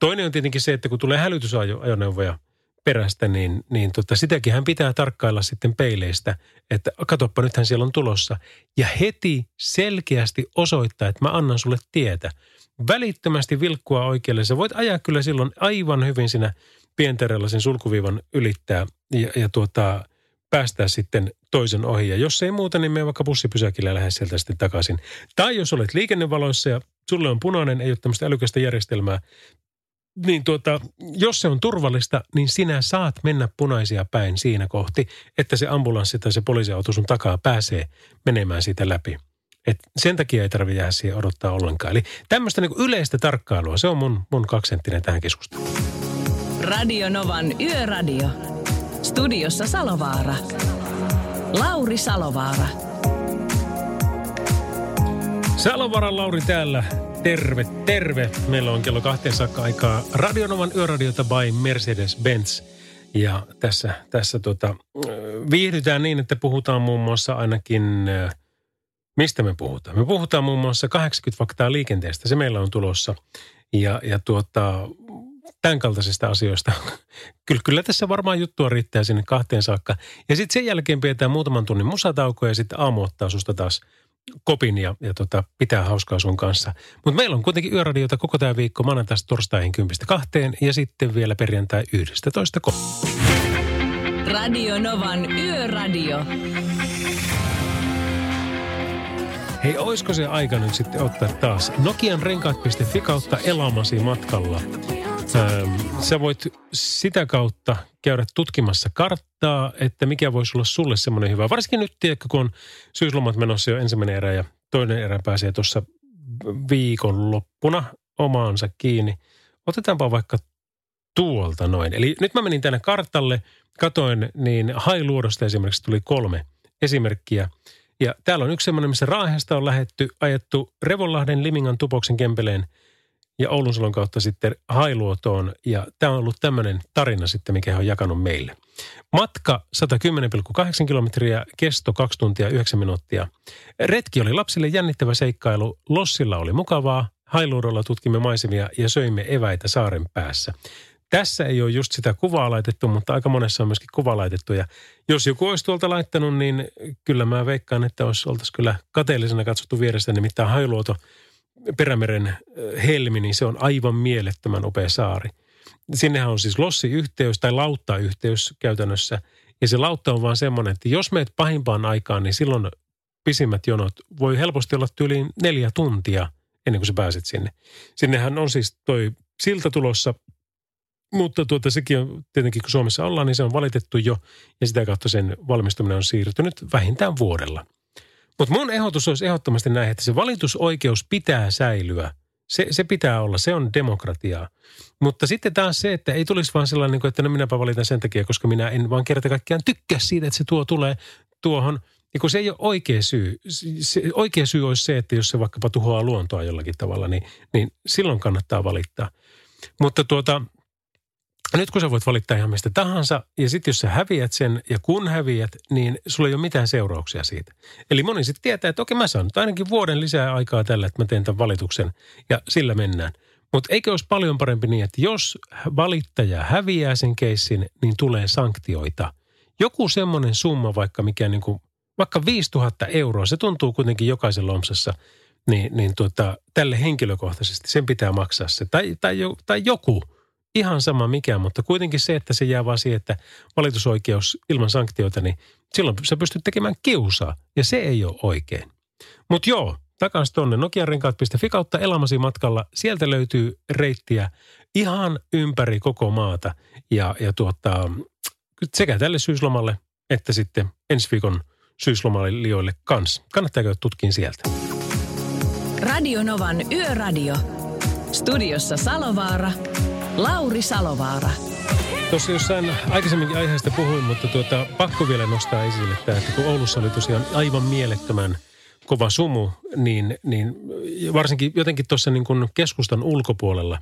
Toinen on tietenkin se, että kun tulee hälytysajoneuvoja perästä, niin, niin tota, sitäkin hän pitää tarkkailla sitten peileistä, että katoppa nythän siellä on tulossa. Ja heti selkeästi osoittaa, että mä annan sulle tietä. Välittömästi vilkkua oikealle. Sä voit ajaa kyllä silloin aivan hyvin siinä pienterällä sen sulkuviivan ylittää ja, ja tuota, päästää sitten toisen ohi. Ja jos ei muuta, niin me vaikka bussipysäkillä lähde sieltä sitten takaisin. Tai jos olet liikennevaloissa ja sulle on punainen, ei ole tämmöistä älykästä järjestelmää, niin tuota, jos se on turvallista, niin sinä saat mennä punaisia päin siinä kohti, että se ambulanssi tai se poliisiauto sun takaa pääsee menemään siitä läpi. Et sen takia ei tarvitse jäädä siihen odottaa ollenkaan. Eli tämmöistä niin yleistä tarkkailua, se on mun, mun kaksenttinen tähän keskusteluun. Radio Novan Yöradio. Studiossa Salovaara. Lauri Salovaara. Salovaaran Lauri täällä. Terve, terve. Meillä on kello kahteen saakka aikaa Radionovan yöradiota by Mercedes-Benz. Ja tässä, tässä tota, viihdytään niin, että puhutaan muun muassa ainakin, mistä me puhutaan? Me puhutaan muun muassa 80 faktaa liikenteestä, se meillä on tulossa. Ja, ja tuota, tämän kaltaisista asioista. Kyllä, kyllä tässä varmaan juttua riittää sinne kahteen saakka. Ja sitten sen jälkeen pidetään muutaman tunnin musatauko ja sitten aamu ottaa susta taas kopin ja, ja tota, pitää hauskaa sun kanssa. Mutta meillä on kuitenkin yöradiota koko tämä viikko maanantaista torstaihin 10 ja sitten vielä perjantai 11 Radio Novan Yöradio. Hei, oisko se aika nyt sitten ottaa taas Nokian renkaat.fi kautta elamasi matkalla. Ähm, sä voit sitä kautta käydä tutkimassa karttaa, että mikä voisi olla sulle semmoinen hyvä. Varsinkin nyt, tiedätkö, kun on syyslomat menossa jo ensimmäinen erä ja toinen erä pääsee tuossa viikonloppuna omaansa kiinni. Otetaanpa vaikka tuolta noin. Eli nyt mä menin tänne kartalle, katoin, niin Hailuodosta esimerkiksi tuli kolme esimerkkiä. Ja täällä on yksi semmoinen, missä Raahesta on lähetty, ajettu Revonlahden, Limingan, Tupoksen, Kempeleen ja Oulunsalon kautta sitten Hailuotoon. Ja tämä on ollut tämmöinen tarina sitten, mikä he on jakanut meille. Matka 110,8 kilometriä, kesto 2 tuntia 9 minuuttia. Retki oli lapsille jännittävä seikkailu, Lossilla oli mukavaa, Hailuodolla tutkimme maisemia ja söimme eväitä saaren päässä. Tässä ei ole just sitä kuvaa laitettu, mutta aika monessa on myöskin kuva laitettu. Ja jos joku olisi tuolta laittanut, niin kyllä mä veikkaan, että olisi, oltaisiin kyllä kateellisena katsottu vierestä. Nimittäin Hailuoto, Perämeren helmi, niin se on aivan mielettömän upea saari. Sinnehän on siis lossiyhteys tai lauttayhteys käytännössä. Ja se lautta on vaan semmoinen, että jos meet pahimpaan aikaan, niin silloin pisimmät jonot voi helposti olla tyyliin neljä tuntia ennen kuin sä pääset sinne. Sinnehän on siis toi silta tulossa mutta tuota, sekin on tietenkin, kun Suomessa ollaan, niin se on valitettu jo ja sitä kautta sen valmistuminen on siirtynyt vähintään vuodella. Mutta mun ehdotus olisi ehdottomasti näin, että se valitusoikeus pitää säilyä. Se, se pitää olla, se on demokratiaa. Mutta sitten taas se, että ei tulisi vaan sellainen, että no minäpä valitan sen takia, koska minä en vaan kerta kaikkiaan tykkää siitä, että se tuo tulee tuohon. Ja kun se ei ole oikea syy. Se, oikea syy olisi se, että jos se vaikkapa tuhoaa luontoa jollakin tavalla, niin, niin silloin kannattaa valittaa. Mutta tuota, nyt kun sä voit valittaa ihan mistä tahansa, ja sitten jos sä häviät sen, ja kun häviät, niin sulla ei ole mitään seurauksia siitä. Eli moni sitten tietää, että okei mä saan nyt ainakin vuoden lisää aikaa tällä, että mä teen tämän valituksen, ja sillä mennään. Mutta eikö olisi paljon parempi niin, että jos valittaja häviää sen keissin, niin tulee sanktioita. Joku semmoinen summa vaikka mikä niin kuin, vaikka 5000 euroa, se tuntuu kuitenkin jokaisen lomsassa, niin, niin tuota, tälle henkilökohtaisesti sen pitää maksaa se. Tai, tai, tai joku – ihan sama mikä, mutta kuitenkin se, että se jää vaan siihen, että valitusoikeus ilman sanktioita, niin silloin sä pystyt tekemään kiusaa. Ja se ei ole oikein. Mutta joo, takaisin tuonne nokiarenkaat.fi kautta elämäsi matkalla. Sieltä löytyy reittiä ihan ympäri koko maata. Ja, ja tuota, sekä tälle syyslomalle että sitten ensi viikon syyslomalle lijoille kanssa. Kannattaa käydä tutkin sieltä. Radio Novan Yöradio. Studiossa Salovaara Lauri Salovaara. Tuossa jossain aikaisemminkin aiheesta puhuin, mutta tuota, pakko vielä nostaa esille tämä, että kun Oulussa oli tosiaan aivan mielettömän kova sumu, niin, niin varsinkin jotenkin tuossa niin kuin keskustan ulkopuolella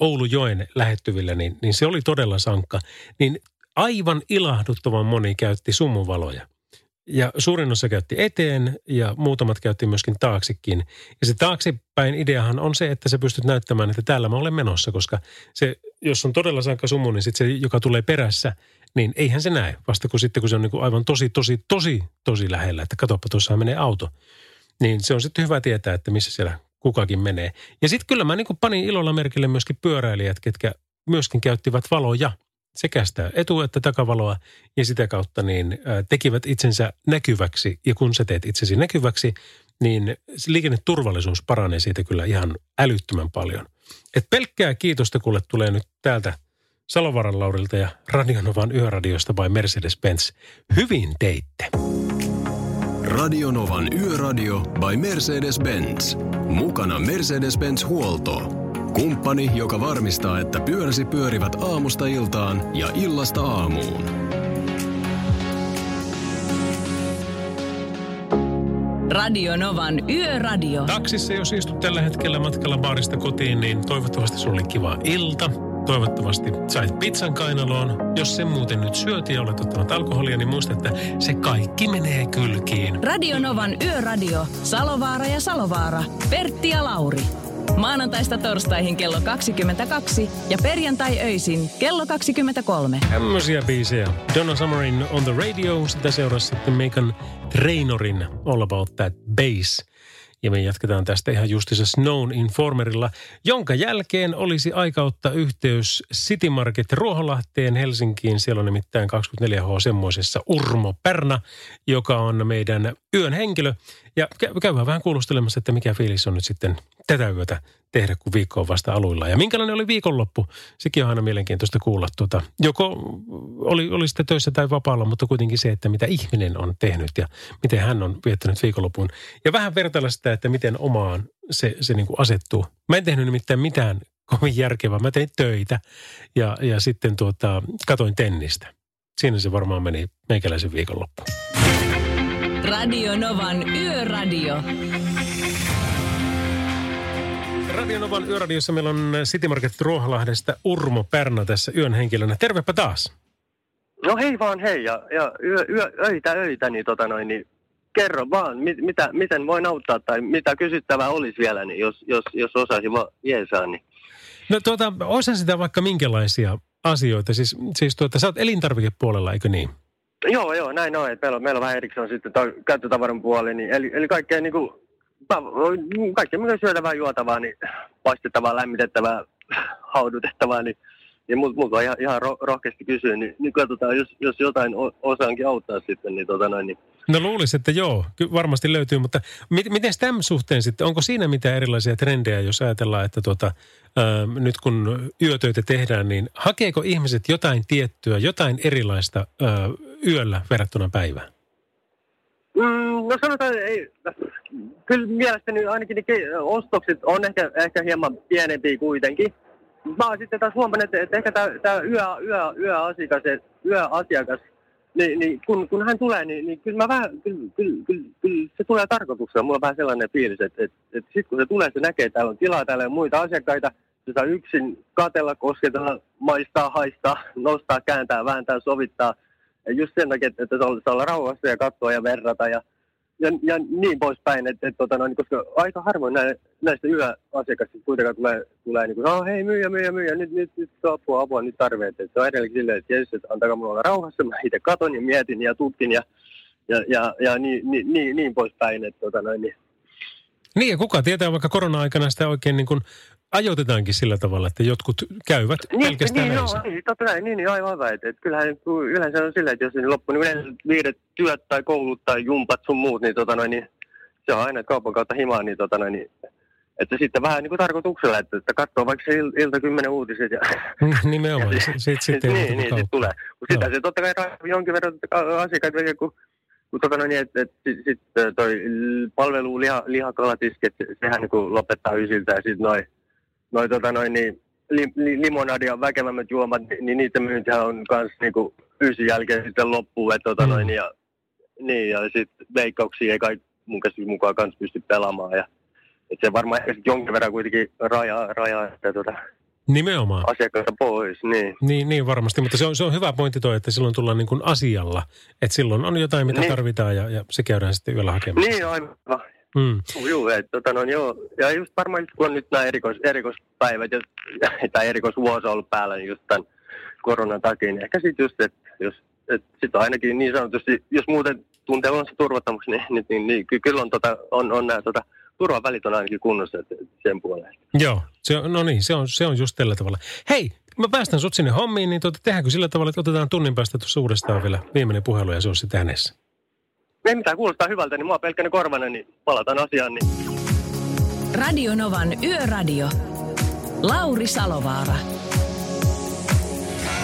Oulujoen lähettyvillä, niin, niin se oli todella sankka. Niin aivan ilahduttavan moni käytti sumuvaloja. Ja suurin osa käytti eteen ja muutamat käytti myöskin taaksekin. Ja se taaksepäin ideahan on se, että sä pystyt näyttämään, että täällä mä olen menossa, koska se, jos on todella sankka sumu, niin sitten se, joka tulee perässä, niin eihän se näe. Vasta kun sitten, kun se on niin kuin aivan tosi, tosi, tosi, tosi lähellä, että katoppa, tuossa menee auto. Niin se on sitten hyvä tietää, että missä siellä kukakin menee. Ja sitten kyllä mä niin kuin panin ilolla merkille myöskin pyöräilijät, ketkä myöskin käyttivät valoja – sekä sitä etu- että takavaloa ja sitä kautta niin tekivät itsensä näkyväksi. Ja kun sä teet itsesi näkyväksi, niin liikenneturvallisuus paranee siitä kyllä ihan älyttömän paljon. Et pelkkää kiitosta kuule tulee nyt täältä Salovaran Laurilta ja Radionovan yöradiosta by Mercedes-Benz. Hyvin teitte. Radionovan Yöradio by Mercedes-Benz. Mukana Mercedes-Benz Huolto. Kumppani, joka varmistaa, että pyöräsi pyörivät aamusta iltaan ja illasta aamuun. Radio Novan Yöradio. Taksissa, jos istut tällä hetkellä matkalla baarista kotiin, niin toivottavasti sulla oli kiva ilta. Toivottavasti sait pizzan kainaloon. Jos sen muuten nyt syöt ja olet ottanut alkoholia, niin muista, että se kaikki menee kylkiin. Radio Novan Yöradio. Salovaara ja Salovaara. Pertti ja Lauri. Maanantaista torstaihin kello 22 ja perjantai-öisin kello 23. Tämmöisiä biisejä. Donna Summerin On the Radio, sitä seurasi sitten Megan Trainorin All About That Bass. Ja me jatketaan tästä ihan justissa Snown Informerilla, jonka jälkeen olisi aika ottaa yhteys City Market Ruoholahteen Helsinkiin. Siellä on nimittäin 24H semmoisessa Urmo Pärna, joka on meidän yön henkilö. Ja käydään vähän kuulustelemassa, että mikä fiilis on nyt sitten tätä yötä tehdä, kun viikko on vasta aluilla. Ja minkälainen oli viikonloppu? Sekin on aina mielenkiintoista kuulla. Tuota, joko oli, oli sitten töissä tai vapaalla, mutta kuitenkin se, että mitä ihminen on tehnyt ja miten hän on viettänyt viikonlopun. Ja vähän vertailla sitä, että miten omaan se, se niin kuin asettuu. Mä en tehnyt nimittäin mitään kovin järkevää. Mä tein töitä ja, ja sitten tuota, katoin tennistä. Siinä se varmaan meni meikäläisen viikonloppu. Radio Novan Yöradio. Radionovan yöradiossa meillä on City Market Ruoholahdesta Urmo Pärna tässä yön henkilönä. Tervepä taas. No hei vaan hei ja, ja yö, yö, öitä öitä, niin, tota noin, niin kerro vaan, mit, mitä, miten voin auttaa tai mitä kysyttävää olisi vielä, niin jos, jos, jos osaisin vaan jeesaa, niin. No tuota, osa sitä vaikka minkälaisia asioita. Siis, siis tuota, sä oot elintarvikepuolella, eikö niin? Joo, joo, näin on. Meillä on, meillä on vähän erikseen sitten käyttötavaran puoli, niin, eli, eli kaikkea niin kuin kaikkea mikä syötävää, juotavaa, niin paistettavaa, lämmitettävää, haudutettavaa, niin niin multa mul on ihan, ihan ro, rohkeasti kysyä, niin, niin katsotaan, jos, jos jotain osaankin auttaa sitten, niin tota noin. Niin. No luulisin, että joo, varmasti löytyy, mutta mit, miten tämän suhteen sitten, onko siinä mitään erilaisia trendejä, jos ajatellaan, että tuota, ää, nyt kun yötöitä tehdään, niin hakeeko ihmiset jotain tiettyä, jotain erilaista ää, yöllä verrattuna päivään? Mm, no sanotaan, ei, kyllä mielestäni ainakin ne ostokset on ehkä, ehkä hieman pienempiä kuitenkin. Mä oon sitten taas huomannut, että, että ehkä tämä yö, yö, yöasiakas, yöasiakas niin, niin kun, kun hän tulee, niin, niin kyllä, mä vähän, kyllä, kyllä, kyllä, kyllä se tulee tarkoituksena. Mulla on vähän sellainen fiilis, että, että, että sitten kun se tulee, se näkee, että täällä on tilaa, täällä on muita asiakkaita, se saa yksin katella, kosketella, maistaa, haistaa, nostaa, kääntää, vääntää, sovittaa – just sen takia, että saa olla rauhassa ja katsoa ja verrata ja, ja, ja niin poispäin, että, että tota, no, niin, koska aika harvoin nä, näistä yöasiakasista kuitenkaan tulee, tulee niin kuin, oh, hei myyjä, myyjä, myyjä, nyt, nyt, nyt apua, apua, nyt tarvitsee. Että se on edelleenkin silleen, että jes, että antakaa mulla olla rauhassa, mä itse katon ja mietin ja tutkin ja, ja, ja, ja niin, niin, niin, niin poispäin, että tota, no, niin, niin ja kuka tietää vaikka korona-aikana sitä oikein niin kuin ajoitetaankin sillä tavalla, että jotkut käyvät niin, pelkästään niin, näissä. Joo, niin, totta näin, niin, niin aivan aivan. Että, kyllähän yleensä on silleen, että jos ne loppu, niin yleensä viidet työt tai koulut tai jumpat sun muut, niin, tota noin, niin se on aina kaupan kautta himaa, niin, tota noin, niin että sitten vähän niin kuin tarkoituksella, että, että katsoo vaikka se il, ilta kymmenen uutiset. Ja, Nimenomaan, sitten sit, sit, niin, niin, sit tulee. Mutta sitä se totta kai jonkin verran asiakkaat vielä, kun kun tota niin, että et, sitten sit toi palvelu liha, lihakalatiski, että sehän niin lopettaa ysiltä ja sitten noin noi, tota noin, niin, li, li, limonadi ja väkevämmät juomat, niin, niin niiden myyntihän on myös niin ysin jälkeen sitten loppuu. Että, tota noin, ja, niin, ja sitten veikkauksia ei kai mun käsitys mukaan kanssa pysty pelaamaan. Ja, että se varmaan ehkä jonkin verran kuitenkin rajaa, rajaa että tota, Nimenomaan. asiakkaita pois, niin. Niin, niin varmasti, mutta se on, se on hyvä pointti toi, että silloin tullaan niin kuin asialla. Että silloin on jotain, mitä niin. tarvitaan ja, ja se käydään sitten yöllä hakemassa. Niin, aivan. Mm. Joo, että tota, no, joo. Ja just varmaan kun on nyt nämä erikois, erikoispäivät ja, tai erikoisvuosi ollut päällä niin just tämän koronan takia, niin ehkä sitten just, että jos että sit ainakin niin sanotusti, jos muuten tuntee olonsa turvattomaksi, niin, niin, niin, niin kyllä on, tota, on, on nämä tota, turvavälit on ainakin kunnossa että sen puoleen. Joo, se no niin, se on, se on just tällä tavalla. Hei, mä päästän sut sinne hommiin, niin tuota, tehdäänkö sillä tavalla, että otetaan tunnin päästä tuossa uudestaan vielä viimeinen puhelu ja se on sitten äänessä? Ei mitään, kuulostaa hyvältä, niin mua pelkkäinen korvana, niin palataan asiaan. Niin. Radio Novan Yöradio. Lauri Salovaara.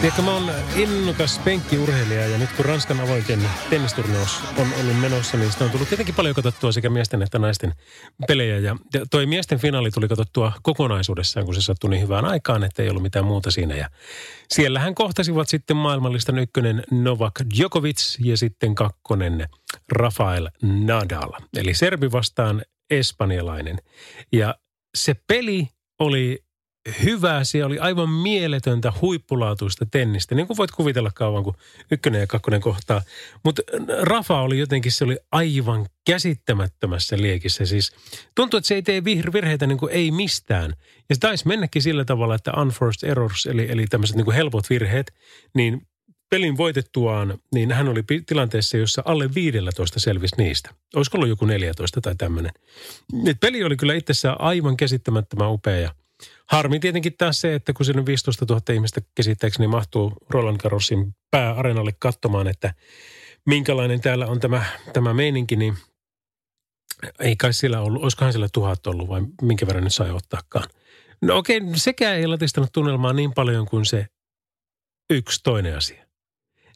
Tiedätkö, mä oon innokas penkkiurheilija ja nyt kun Ranskan avointen tennisturnaus on ollut menossa, niin sitä on tullut tietenkin paljon katsottua sekä miesten että naisten pelejä. Ja toi miesten finaali tuli katsottua kokonaisuudessaan, kun se sattui niin hyvään aikaan, että ei ollut mitään muuta siinä. Ja siellähän kohtasivat sitten maailmanlistan ykkönen Novak Djokovic ja sitten kakkonen Rafael Nadal. Eli serbi vastaan espanjalainen. Ja se peli oli hyvää. Siellä oli aivan mieletöntä huippulaatuista tennistä. Niin kuin voit kuvitella kauan, kun ykkönen ja kakkonen kohtaa. Mutta Rafa oli jotenkin, se oli aivan käsittämättömässä liekissä. Siis tuntuu, että se ei tee virheitä niin kuin ei mistään. Ja se taisi mennäkin sillä tavalla, että unforced errors, eli, eli tämmöiset niin kuin helpot virheet, niin pelin voitettuaan, niin hän oli tilanteessa, jossa alle 15 selvisi niistä. Olisiko ollut joku 14 tai tämmöinen. Peli oli kyllä itsessään aivan käsittämättömän upea Harmi tietenkin taas se, että kun sinne 15 000 ihmistä käsittääkseni mahtuu Roland Garrosin pääareenalle katsomaan, että minkälainen täällä on tämä, tämä meininki, niin ei kai sillä ollut, olisikohan sillä tuhat ollut vai minkä verran nyt sai ottaakaan. No okei, sekään ei latistanut tunnelmaa niin paljon kuin se yksi toinen asia.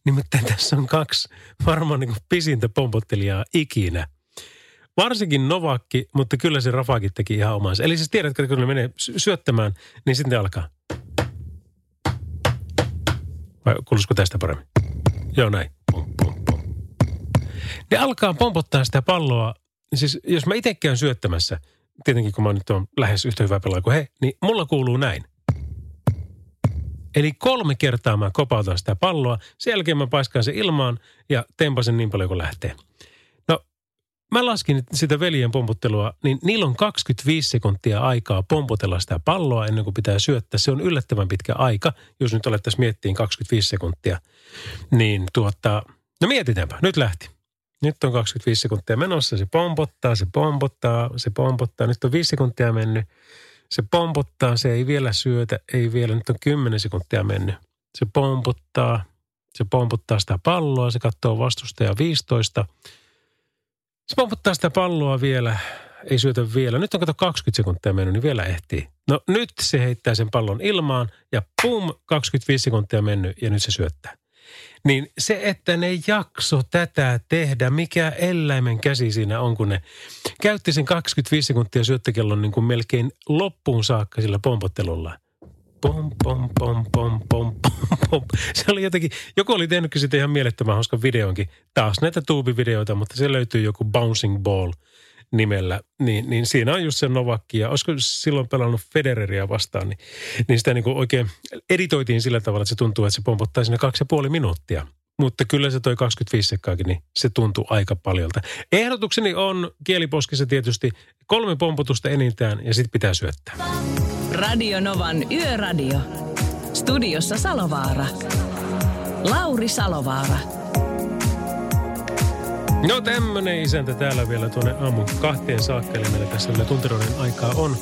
Nimittäin tässä on kaksi varmaan niin pisintä pompottelijaa ikinä – Varsinkin Novakki, mutta kyllä se Rafakin teki ihan omansa. Eli siis tiedätkö, kun ne menee syöttämään, niin sitten alkaa. Vai kuuluisiko tästä paremmin? Joo, näin. Ne alkaa pompottaa sitä palloa. Siis jos mä itse käyn syöttämässä, tietenkin kun mä nyt on lähes yhtä hyvä pelaaja kuin he, niin mulla kuuluu näin. Eli kolme kertaa mä kopautan sitä palloa, sen jälkeen mä paiskaan se ilmaan ja tempasen niin paljon kuin lähtee mä laskin sitä veljen pomputtelua, niin niillä on 25 sekuntia aikaa pompotella sitä palloa ennen kuin pitää syöttää. Se on yllättävän pitkä aika, jos nyt alettaisiin miettiin 25 sekuntia. Niin tuota, no mietitäänpä, nyt lähti. Nyt on 25 sekuntia menossa, se pompottaa, se pompottaa, se pompottaa. Nyt on 5 sekuntia mennyt. Se pompottaa, se ei vielä syötä, ei vielä. Nyt on 10 sekuntia mennyt. Se pompottaa, se pompottaa sitä palloa, se katsoo vastustaja 15 se pomputtaa sitä palloa vielä, ei syötä vielä. Nyt on kato 20 sekuntia mennyt, niin vielä ehtii. No nyt se heittää sen pallon ilmaan ja pum, 25 sekuntia mennyt ja nyt se syöttää. Niin se, että ne jakso tätä tehdä, mikä eläimen käsi siinä on, kun ne käytti sen 25 sekuntia syöttökellon niin kuin melkein loppuun saakka sillä pompottelulla pom, pom, pom, pom, pom, pom, pom. Se oli jotenkin, joku oli tehnytkin sitten ihan mielettömän hauskan videonkin. Taas näitä tuubivideoita, mutta se löytyy joku Bouncing Ball nimellä. Niin, niin siinä on just se Novakki ja olisiko silloin pelannut Federeria vastaan, niin, niin sitä niin kuin oikein editoitiin sillä tavalla, että se tuntuu, että se pompottaa sinne kaksi ja puoli minuuttia. Mutta kyllä se toi 25 sekkaakin, niin se tuntuu aika paljolta. Ehdotukseni on kieliposkissa tietysti kolme pompotusta enintään ja sitten pitää syöttää. Radio Novan Yöradio. Studiossa Salovaara. Lauri Salovaara. No tämmönen isäntä täällä vielä tuonne aamun kahteen saakka, eli meillä tässä vielä tunteroiden aikaa on.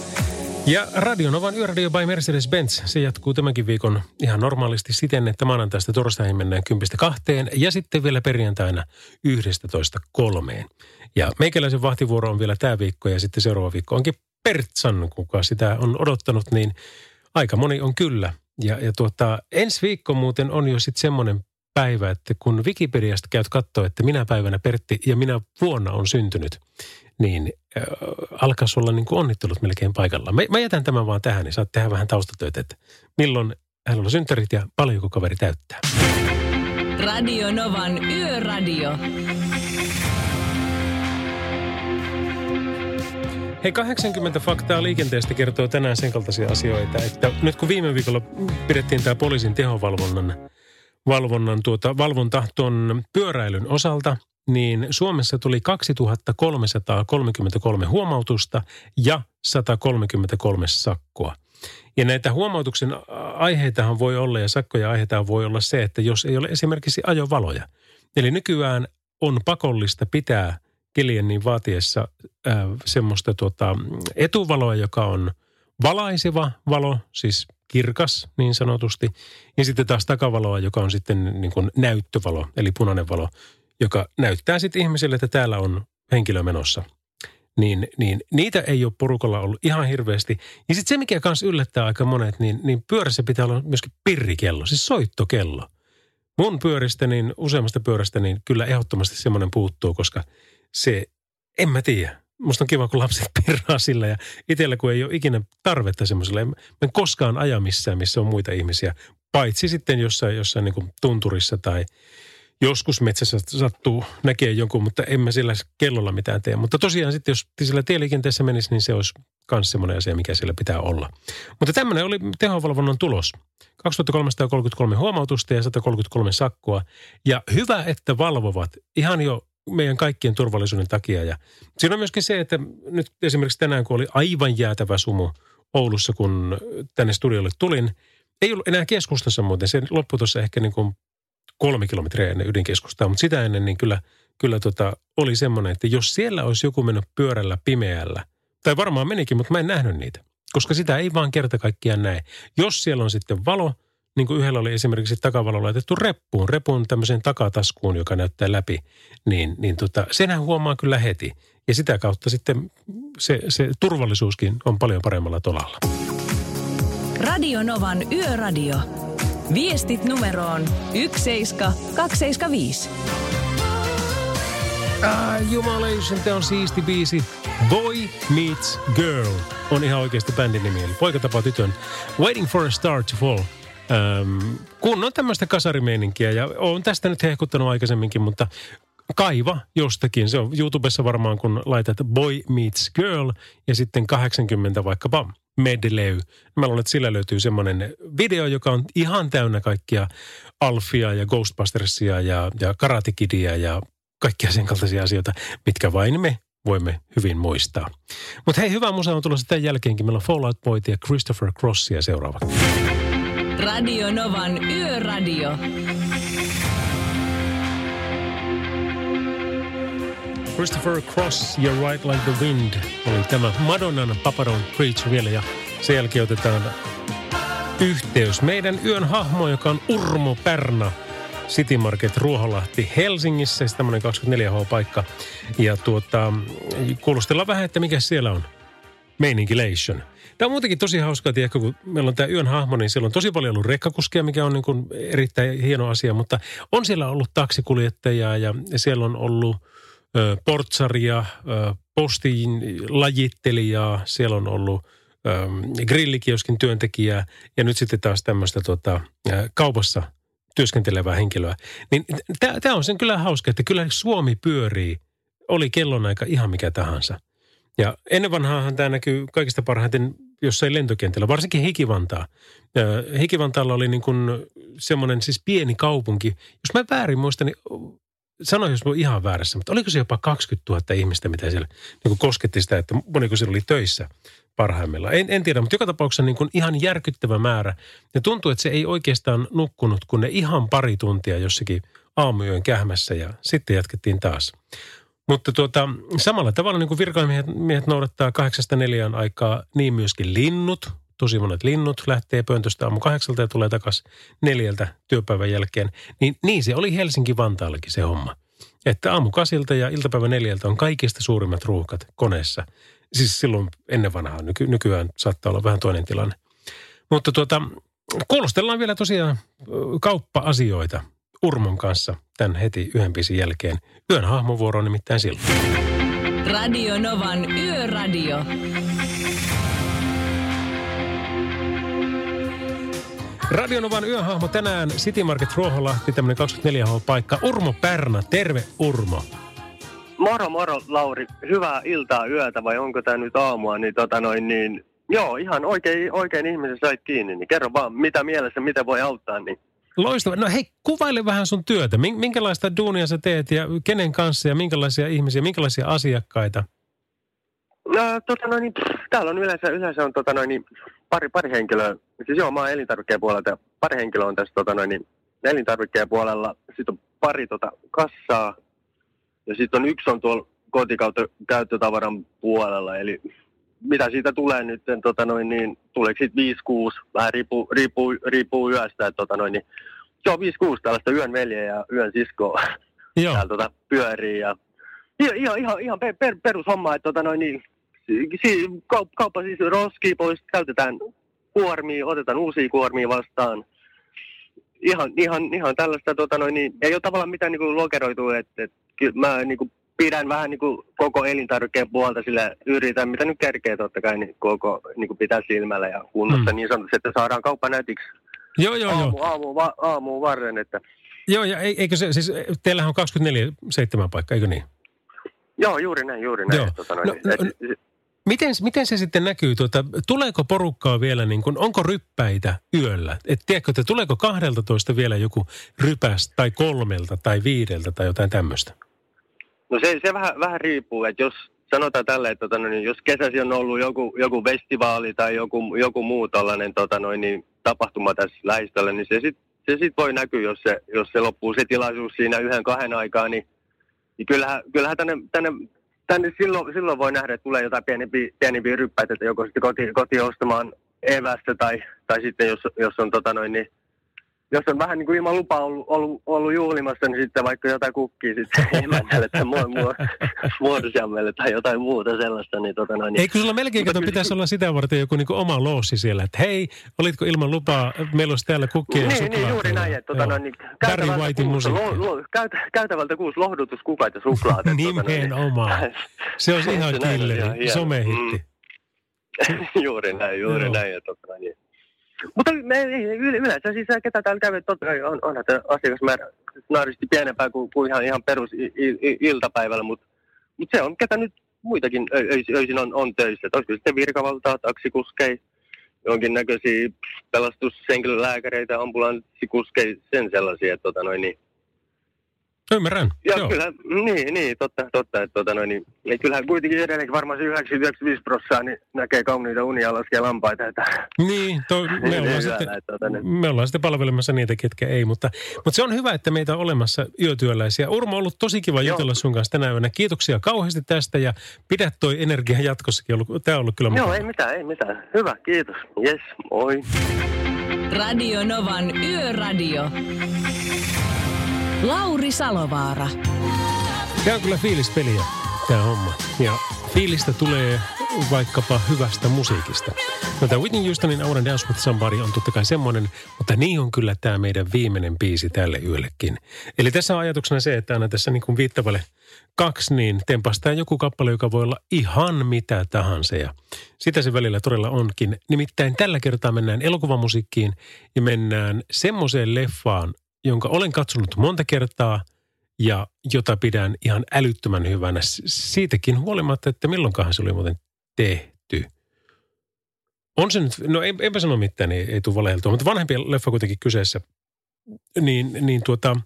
Ja Radio Novan Yöradio by Mercedes-Benz, se jatkuu tämänkin viikon ihan normaalisti siten, että maanantaista torstaihin mennään 10 ja sitten vielä perjantaina 11.3. Ja meikäläisen vahtivuoro on vielä tämä viikko ja sitten seuraava viikko onkin Pertsan, kuka sitä on odottanut, niin aika moni on kyllä. Ja, ja tuota, ensi viikko muuten on jo sitten semmoinen päivä, että kun Wikipediasta käyt katsoa, että minä päivänä Pertti ja minä vuonna on syntynyt, niin äh, alkaisi olla niin onnittelut melkein paikalla. Mä, mä jätän tämän vaan tähän, niin saat tehdä vähän taustatöitä, että milloin hänellä on synttärit ja paljonko kaveri täyttää. Radio Novan Yöradio. Hei, 80 faktaa liikenteestä kertoo tänään sen kaltaisia asioita, että nyt kun viime viikolla pidettiin tämä poliisin tehovalvonnan valvonnan tuota, valvonta tuon pyöräilyn osalta, niin Suomessa tuli 2333 huomautusta ja 133 sakkoa. Ja näitä huomautuksen aiheitahan voi olla ja sakkoja aiheita voi olla se, että jos ei ole esimerkiksi ajovaloja. Eli nykyään on pakollista pitää – kelien niin vaatiessa äh, semmoista tuota, etuvaloa, joka on valaiseva valo, siis kirkas niin sanotusti. Ja sitten taas takavaloa, joka on sitten niin kuin näyttövalo, eli punainen valo, joka näyttää sitten ihmiselle, että täällä on henkilö menossa niin, niin niitä ei ole porukalla ollut ihan hirveästi. Ja sitten se, mikä kanssa yllättää aika monet, niin, niin pyörässä pitää olla myöskin pirrikello, siis soittokello. Mun pyöristä, niin useammasta pyörästä, niin kyllä ehdottomasti semmoinen puuttuu, koska se, en mä tiedä. Musta on kiva, kun lapset pirraa sillä ja itsellä kun ei ole ikinä tarvetta semmoiselle. Mä en koskaan aja missään, missä on muita ihmisiä, paitsi sitten jossain, jossain niin tunturissa tai – joskus metsässä sattuu näkee jonkun, mutta en mä sillä kellolla mitään tee. Mutta tosiaan sitten, jos sillä tieliikenteessä menisi, niin se olisi myös semmoinen asia, mikä siellä pitää olla. Mutta tämmöinen oli tehovalvonnan tulos. 2333 huomautusta ja 133 sakkoa. Ja hyvä, että valvovat ihan jo meidän kaikkien turvallisuuden takia. Ja siinä on myöskin se, että nyt esimerkiksi tänään, kun oli aivan jäätävä sumu Oulussa, kun tänne studiolle tulin, ei ollut enää keskustassa muuten. Se loppui tuossa ehkä niin kuin kolme kilometriä ennen ydinkeskustaa, mutta sitä ennen niin kyllä, kyllä tota, oli semmoinen, että jos siellä olisi joku mennyt pyörällä pimeällä, tai varmaan menikin, mutta mä en nähnyt niitä, koska sitä ei vaan kerta kaikkiaan näe. Jos siellä on sitten valo, niin kuin yhdellä oli esimerkiksi takavalo laitettu reppuun, repun tämmöiseen takataskuun, joka näyttää läpi, niin, niin tota, senhän huomaa kyllä heti. Ja sitä kautta sitten se, se turvallisuuskin on paljon paremmalla tolalla. Radio Novan Yöradio. Viestit numeroon 17275. Ah, jumalation, tämä on siisti biisi. Boy Meets Girl on ihan oikeasti bändin nimi. Eli poika tapaa tytön. Waiting for a Star to Fall. Ähm, kun on tämmöistä kasarimeininkiä ja on tästä nyt hehkuttanut aikaisemminkin, mutta kaiva jostakin. Se on YouTubessa varmaan, kun laitat Boy Meets Girl ja sitten 80 vaikkapa medley. Mä luulen, että sillä löytyy semmoinen video, joka on ihan täynnä kaikkia Alfia ja Ghostbustersia ja, ja Karate Kidia ja kaikkia sen kaltaisia asioita, mitkä vain me voimme hyvin muistaa. Mutta hei, hyvä musa on tulossa tämän jälkeenkin. Meillä on Fallout Boy ja Christopher Crossia seuraavaksi. Radio Novan Yöradio. Christopher Cross, You're Right Like the Wind oli tämä Madonnan Papa Don't Preach vielä ja sen jälkeen otetaan yhteys meidän yön hahmo, joka on Urmo Pärna. City Market Ruoholahti Helsingissä, siis tämmöinen 24H-paikka. Ja tuota, kuulostellaan vähän, että mikä siellä on. Meininkilation. Tämä on muutenkin tosi hauskaa, tiedätkö, kun meillä on tämä yön hahmo, niin siellä on tosi paljon ollut rekkakuskia, mikä on niin kuin erittäin hieno asia, mutta on siellä ollut taksikuljettajaa ja siellä on ollut portsaria, postin lajittelijaa, siellä on ollut grillikioskin työntekijää ja nyt sitten taas tämmöistä tota, kaupassa työskentelevää henkilöä. Niin tämä on sen kyllä hauska, että kyllä Suomi pyörii, oli kellonaika ihan mikä tahansa. Ja ennen vanhaahan tämä näkyy kaikista parhaiten jossain lentokentällä, varsinkin Hikivantaa. Hikivantaalla oli niin kuin semmoinen siis pieni kaupunki. Jos mä väärin muistan, niin sano jos mä ihan väärässä, mutta oliko se jopa 20 000 ihmistä, mitä siellä niin kosketti sitä, että moniko siellä oli töissä parhaimmillaan. En, en tiedä, mutta joka tapauksessa niin kuin ihan järkyttävä määrä. Ja tuntuu, että se ei oikeastaan nukkunut, kun ne ihan pari tuntia jossakin aamuyön kähmässä ja sitten jatkettiin taas. Mutta tuota, samalla tavalla niin kuin virkamiehet miehet noudattaa kahdeksasta neljään aikaa, niin myöskin linnut, tosi monet linnut lähtee pöntöstä aamu kahdeksalta ja tulee takaisin neljältä työpäivän jälkeen. Niin, niin se oli Helsinki-Vantaallakin se homma. Että aamu kasilta ja iltapäivä neljältä on kaikista suurimmat ruuhkat koneessa. Siis silloin ennen vanhaa, nyky, nykyään saattaa olla vähän toinen tilanne. Mutta tuota, kuulostellaan vielä tosiaan kauppa-asioita Urmon kanssa tämän heti yhden biisin jälkeen. Yön hahmovuoro on nimittäin silloin. Radio Novan Yöradio. Radionovan yöhahmo tänään City Market Ruoholahti, tämmöinen 24H-paikka. Urmo Pärnä, terve Urmo. Moro moro Lauri, hyvää iltaa yötä vai onko tämä nyt aamua, niin tota noin niin, joo ihan oikein, oikein ihmisen sait kiinni, niin kerro vaan mitä mielessä, mitä voi auttaa, niin Loistava. No hei, kuvaile vähän sun työtä. Minkälaista duunia sä teet ja kenen kanssa ja minkälaisia ihmisiä, minkälaisia asiakkaita? No, tota noin, niin, täällä on yleensä, yleensä on tota noin, niin, pari, pari henkilöä. Siis joo, mä oon elintarvikkeen puolelta pari henkilöä on tässä tota noin, niin, elintarvikkeen puolella. Sitten on pari tota, kassaa ja sitten on yksi on tuolla kotikäyttötavaran puolella. Eli mitä siitä tulee nyt, tota noin, niin, tuleeko siitä 5-6, vähän riippuu, riippuu, riippuu yöstä, että tota noin, niin, joo 5-6 tällaista yön veljeä ja yön siskoa Joo. täällä tota, pyörii ja Ihan, ihan, ihan, ihan per, per, perushomma, että tota noin, niin, si, si, kaup, kauppa siis roskii pois, käytetään kuormia, otetaan uusia kuormia vastaan. Ihan, ihan, ihan tällaista, tota noin, niin, ei ole tavallaan mitään niin kuin lokeroitu, että, että kyllä mä niin kuin, pidän vähän niin kuin koko elintarvikkeen puolta, sillä yritän, mitä nyt kerkee totta kai, niin koko niin kuin pitää silmällä ja kunnossa mm. niin sanotusti, että saadaan kauppa nätiksi Joo, joo, aamu, joo. aamu, va, aamuun varren, että Joo, ja ei- eikö se, siis teillähän on 24-7 paikka, eikö niin? joo, juuri näin, juuri näin. Joo. että Tota, noin, No, no, et- Miten, miten se sitten näkyy? Tuota, tuleeko porukkaa vielä, niin kuin, onko ryppäitä yöllä? Et tiedätkö, että tuleeko 12 vielä joku rypäs tai kolmelta tai viideltä tai jotain tämmöistä? No se, se vähän, vähän riippuu, että jos sanotaan tälle, että tota, niin jos kesäsi on ollut joku, joku festivaali tai joku, joku muu tällainen tota, niin, tapahtuma tässä lähistöllä, niin se sitten se sit voi näkyä, jos se, jos se loppuu se tilaisuus siinä yhden kahden aikaa, niin, niin kyllähän, kyllähän tänne, tänne, tänne silloin, silloin voi nähdä, että tulee jotain pienempiä, pienempiä ryppäitä, että joko sitten koti, koti ostamaan evästä tai, tai sitten jos, jos on tota noin, niin, jos on vähän niin kuin ilman lupaa ollut, ollut, ollut juhlimassa, niin sitten vaikka jotain kukkia sitten tai muo, muo, muodosjammelle tai jotain muuta sellaista, niin tota noin. Niin, Eikö sulla melkein, kato, pitäisi olla sitä varten joku niin kuin oma loossi siellä, että hei, olitko ilman lupaa, meillä olisi täällä kukkia ja niin, niin, suklaata. juuri näin, että tota, noin, niin, käytävältä kuusi, lo, lo, käytä, käytävältä kuusi lohdutuskukat ja suklaat. että tota, niin- Nimenomaan. Se ihan on killeri, ihan hieno. somehitti. juuri näin, juuri Joo. näin. Ja tota, noin, niin. Mutta me, yleensä siis ketä täällä käy, totta kai on, onhan tämä asiakasmäärä naaristi pienempää kuin, kuin ihan, ihan perus iltapäivällä, mutta mut se on, ketä nyt muitakin öis, öisin on, on töissä. Et Olisiko sitten virkavaltaa, taksikuskeja, jonkinnäköisiä pelastushenkilölääkäreitä, ambulanssikuskeja, sen sellaisia, että tota noin, niin, Ymmärrän, ja joo. kyllä, niin, niin, totta, totta, että tota noin, niin, niin kyllähän kuitenkin edelleenkin varmaan se 90-95 prosenttia niin näkee kauniita unia laskea lampaita, että Niin, me, Niin, ollaan hyvä, sitten, että tota nyt- me ollaan sitten palvelemassa niitä, ketkä ei, mutta, mutta se on hyvä, että meitä on olemassa yötyöläisiä. Urmo, on ollut tosi kiva Joo. jutella sun kanssa tänä yönä. Kiitoksia kauheasti tästä ja pidä toi energia jatkossakin. Ollut, tämä on ollut kyllä Joo, mukava. ei mitään, ei mitään. Hyvä, kiitos. Yes, moi. Radio Novan Yöradio. Lauri Salovaara. Tämä on kyllä fiilispeliä, tämä homma. Ja fiilistä tulee vaikkapa hyvästä musiikista. No tämä Whitney Houstonin Wanna Dance With Somebody on totta kai semmoinen, mutta niin on kyllä tämä meidän viimeinen biisi tälle yöllekin. Eli tässä on ajatuksena se, että aina tässä niin kuin viittavalle kaksi, niin tempastaa joku kappale, joka voi olla ihan mitä tahansa. Ja sitä se välillä todella onkin. Nimittäin tällä kertaa mennään elokuvamusiikkiin ja mennään semmoiseen leffaan, jonka olen katsonut monta kertaa ja jota pidän ihan älyttömän hyvänä. Siitäkin huolimatta, että milloinkahan se oli muuten tehty. On se nyt, no ei, eipä sano mitään, ei, ei tule valehdeltua, mutta vanhempi leffa kuitenkin kyseessä. Niin, niin tuota,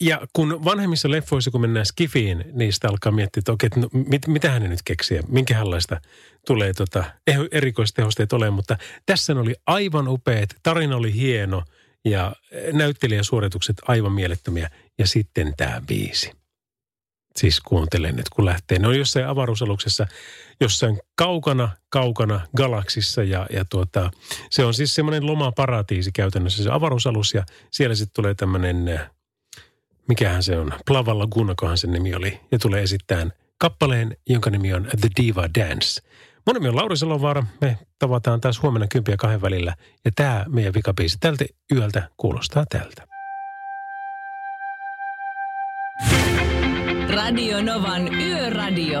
ja kun vanhemmissa leffoissa, kun mennään Skifiin, niistä alkaa miettiä, että okei, no, mit, mitähän ne nyt keksiä, minkälaista tulee tota, eh- erikoistehosteet ole, mutta tässä oli aivan upeat, tarina oli hieno ja näyttelijäsuoritukset aivan mielettömiä. Ja sitten tämä biisi. Siis kuuntelen nyt, kun lähtee. Ne on jossain avaruusaluksessa, jossain kaukana, kaukana galaksissa ja, ja tuota, se on siis semmoinen lomaparatiisi käytännössä se avaruusalus ja siellä sitten tulee tämmöinen, äh, mikähän se on, Plava Lagunakohan sen nimi oli ja tulee esittämään kappaleen, jonka nimi on The Diva Dance. Mun nimi on Lauri Salovaara. Me tavataan taas huomenna kympiä kahden välillä. Ja tämä meidän vikabiisi tältä yöltä kuulostaa tältä. Radio Novan Yöradio.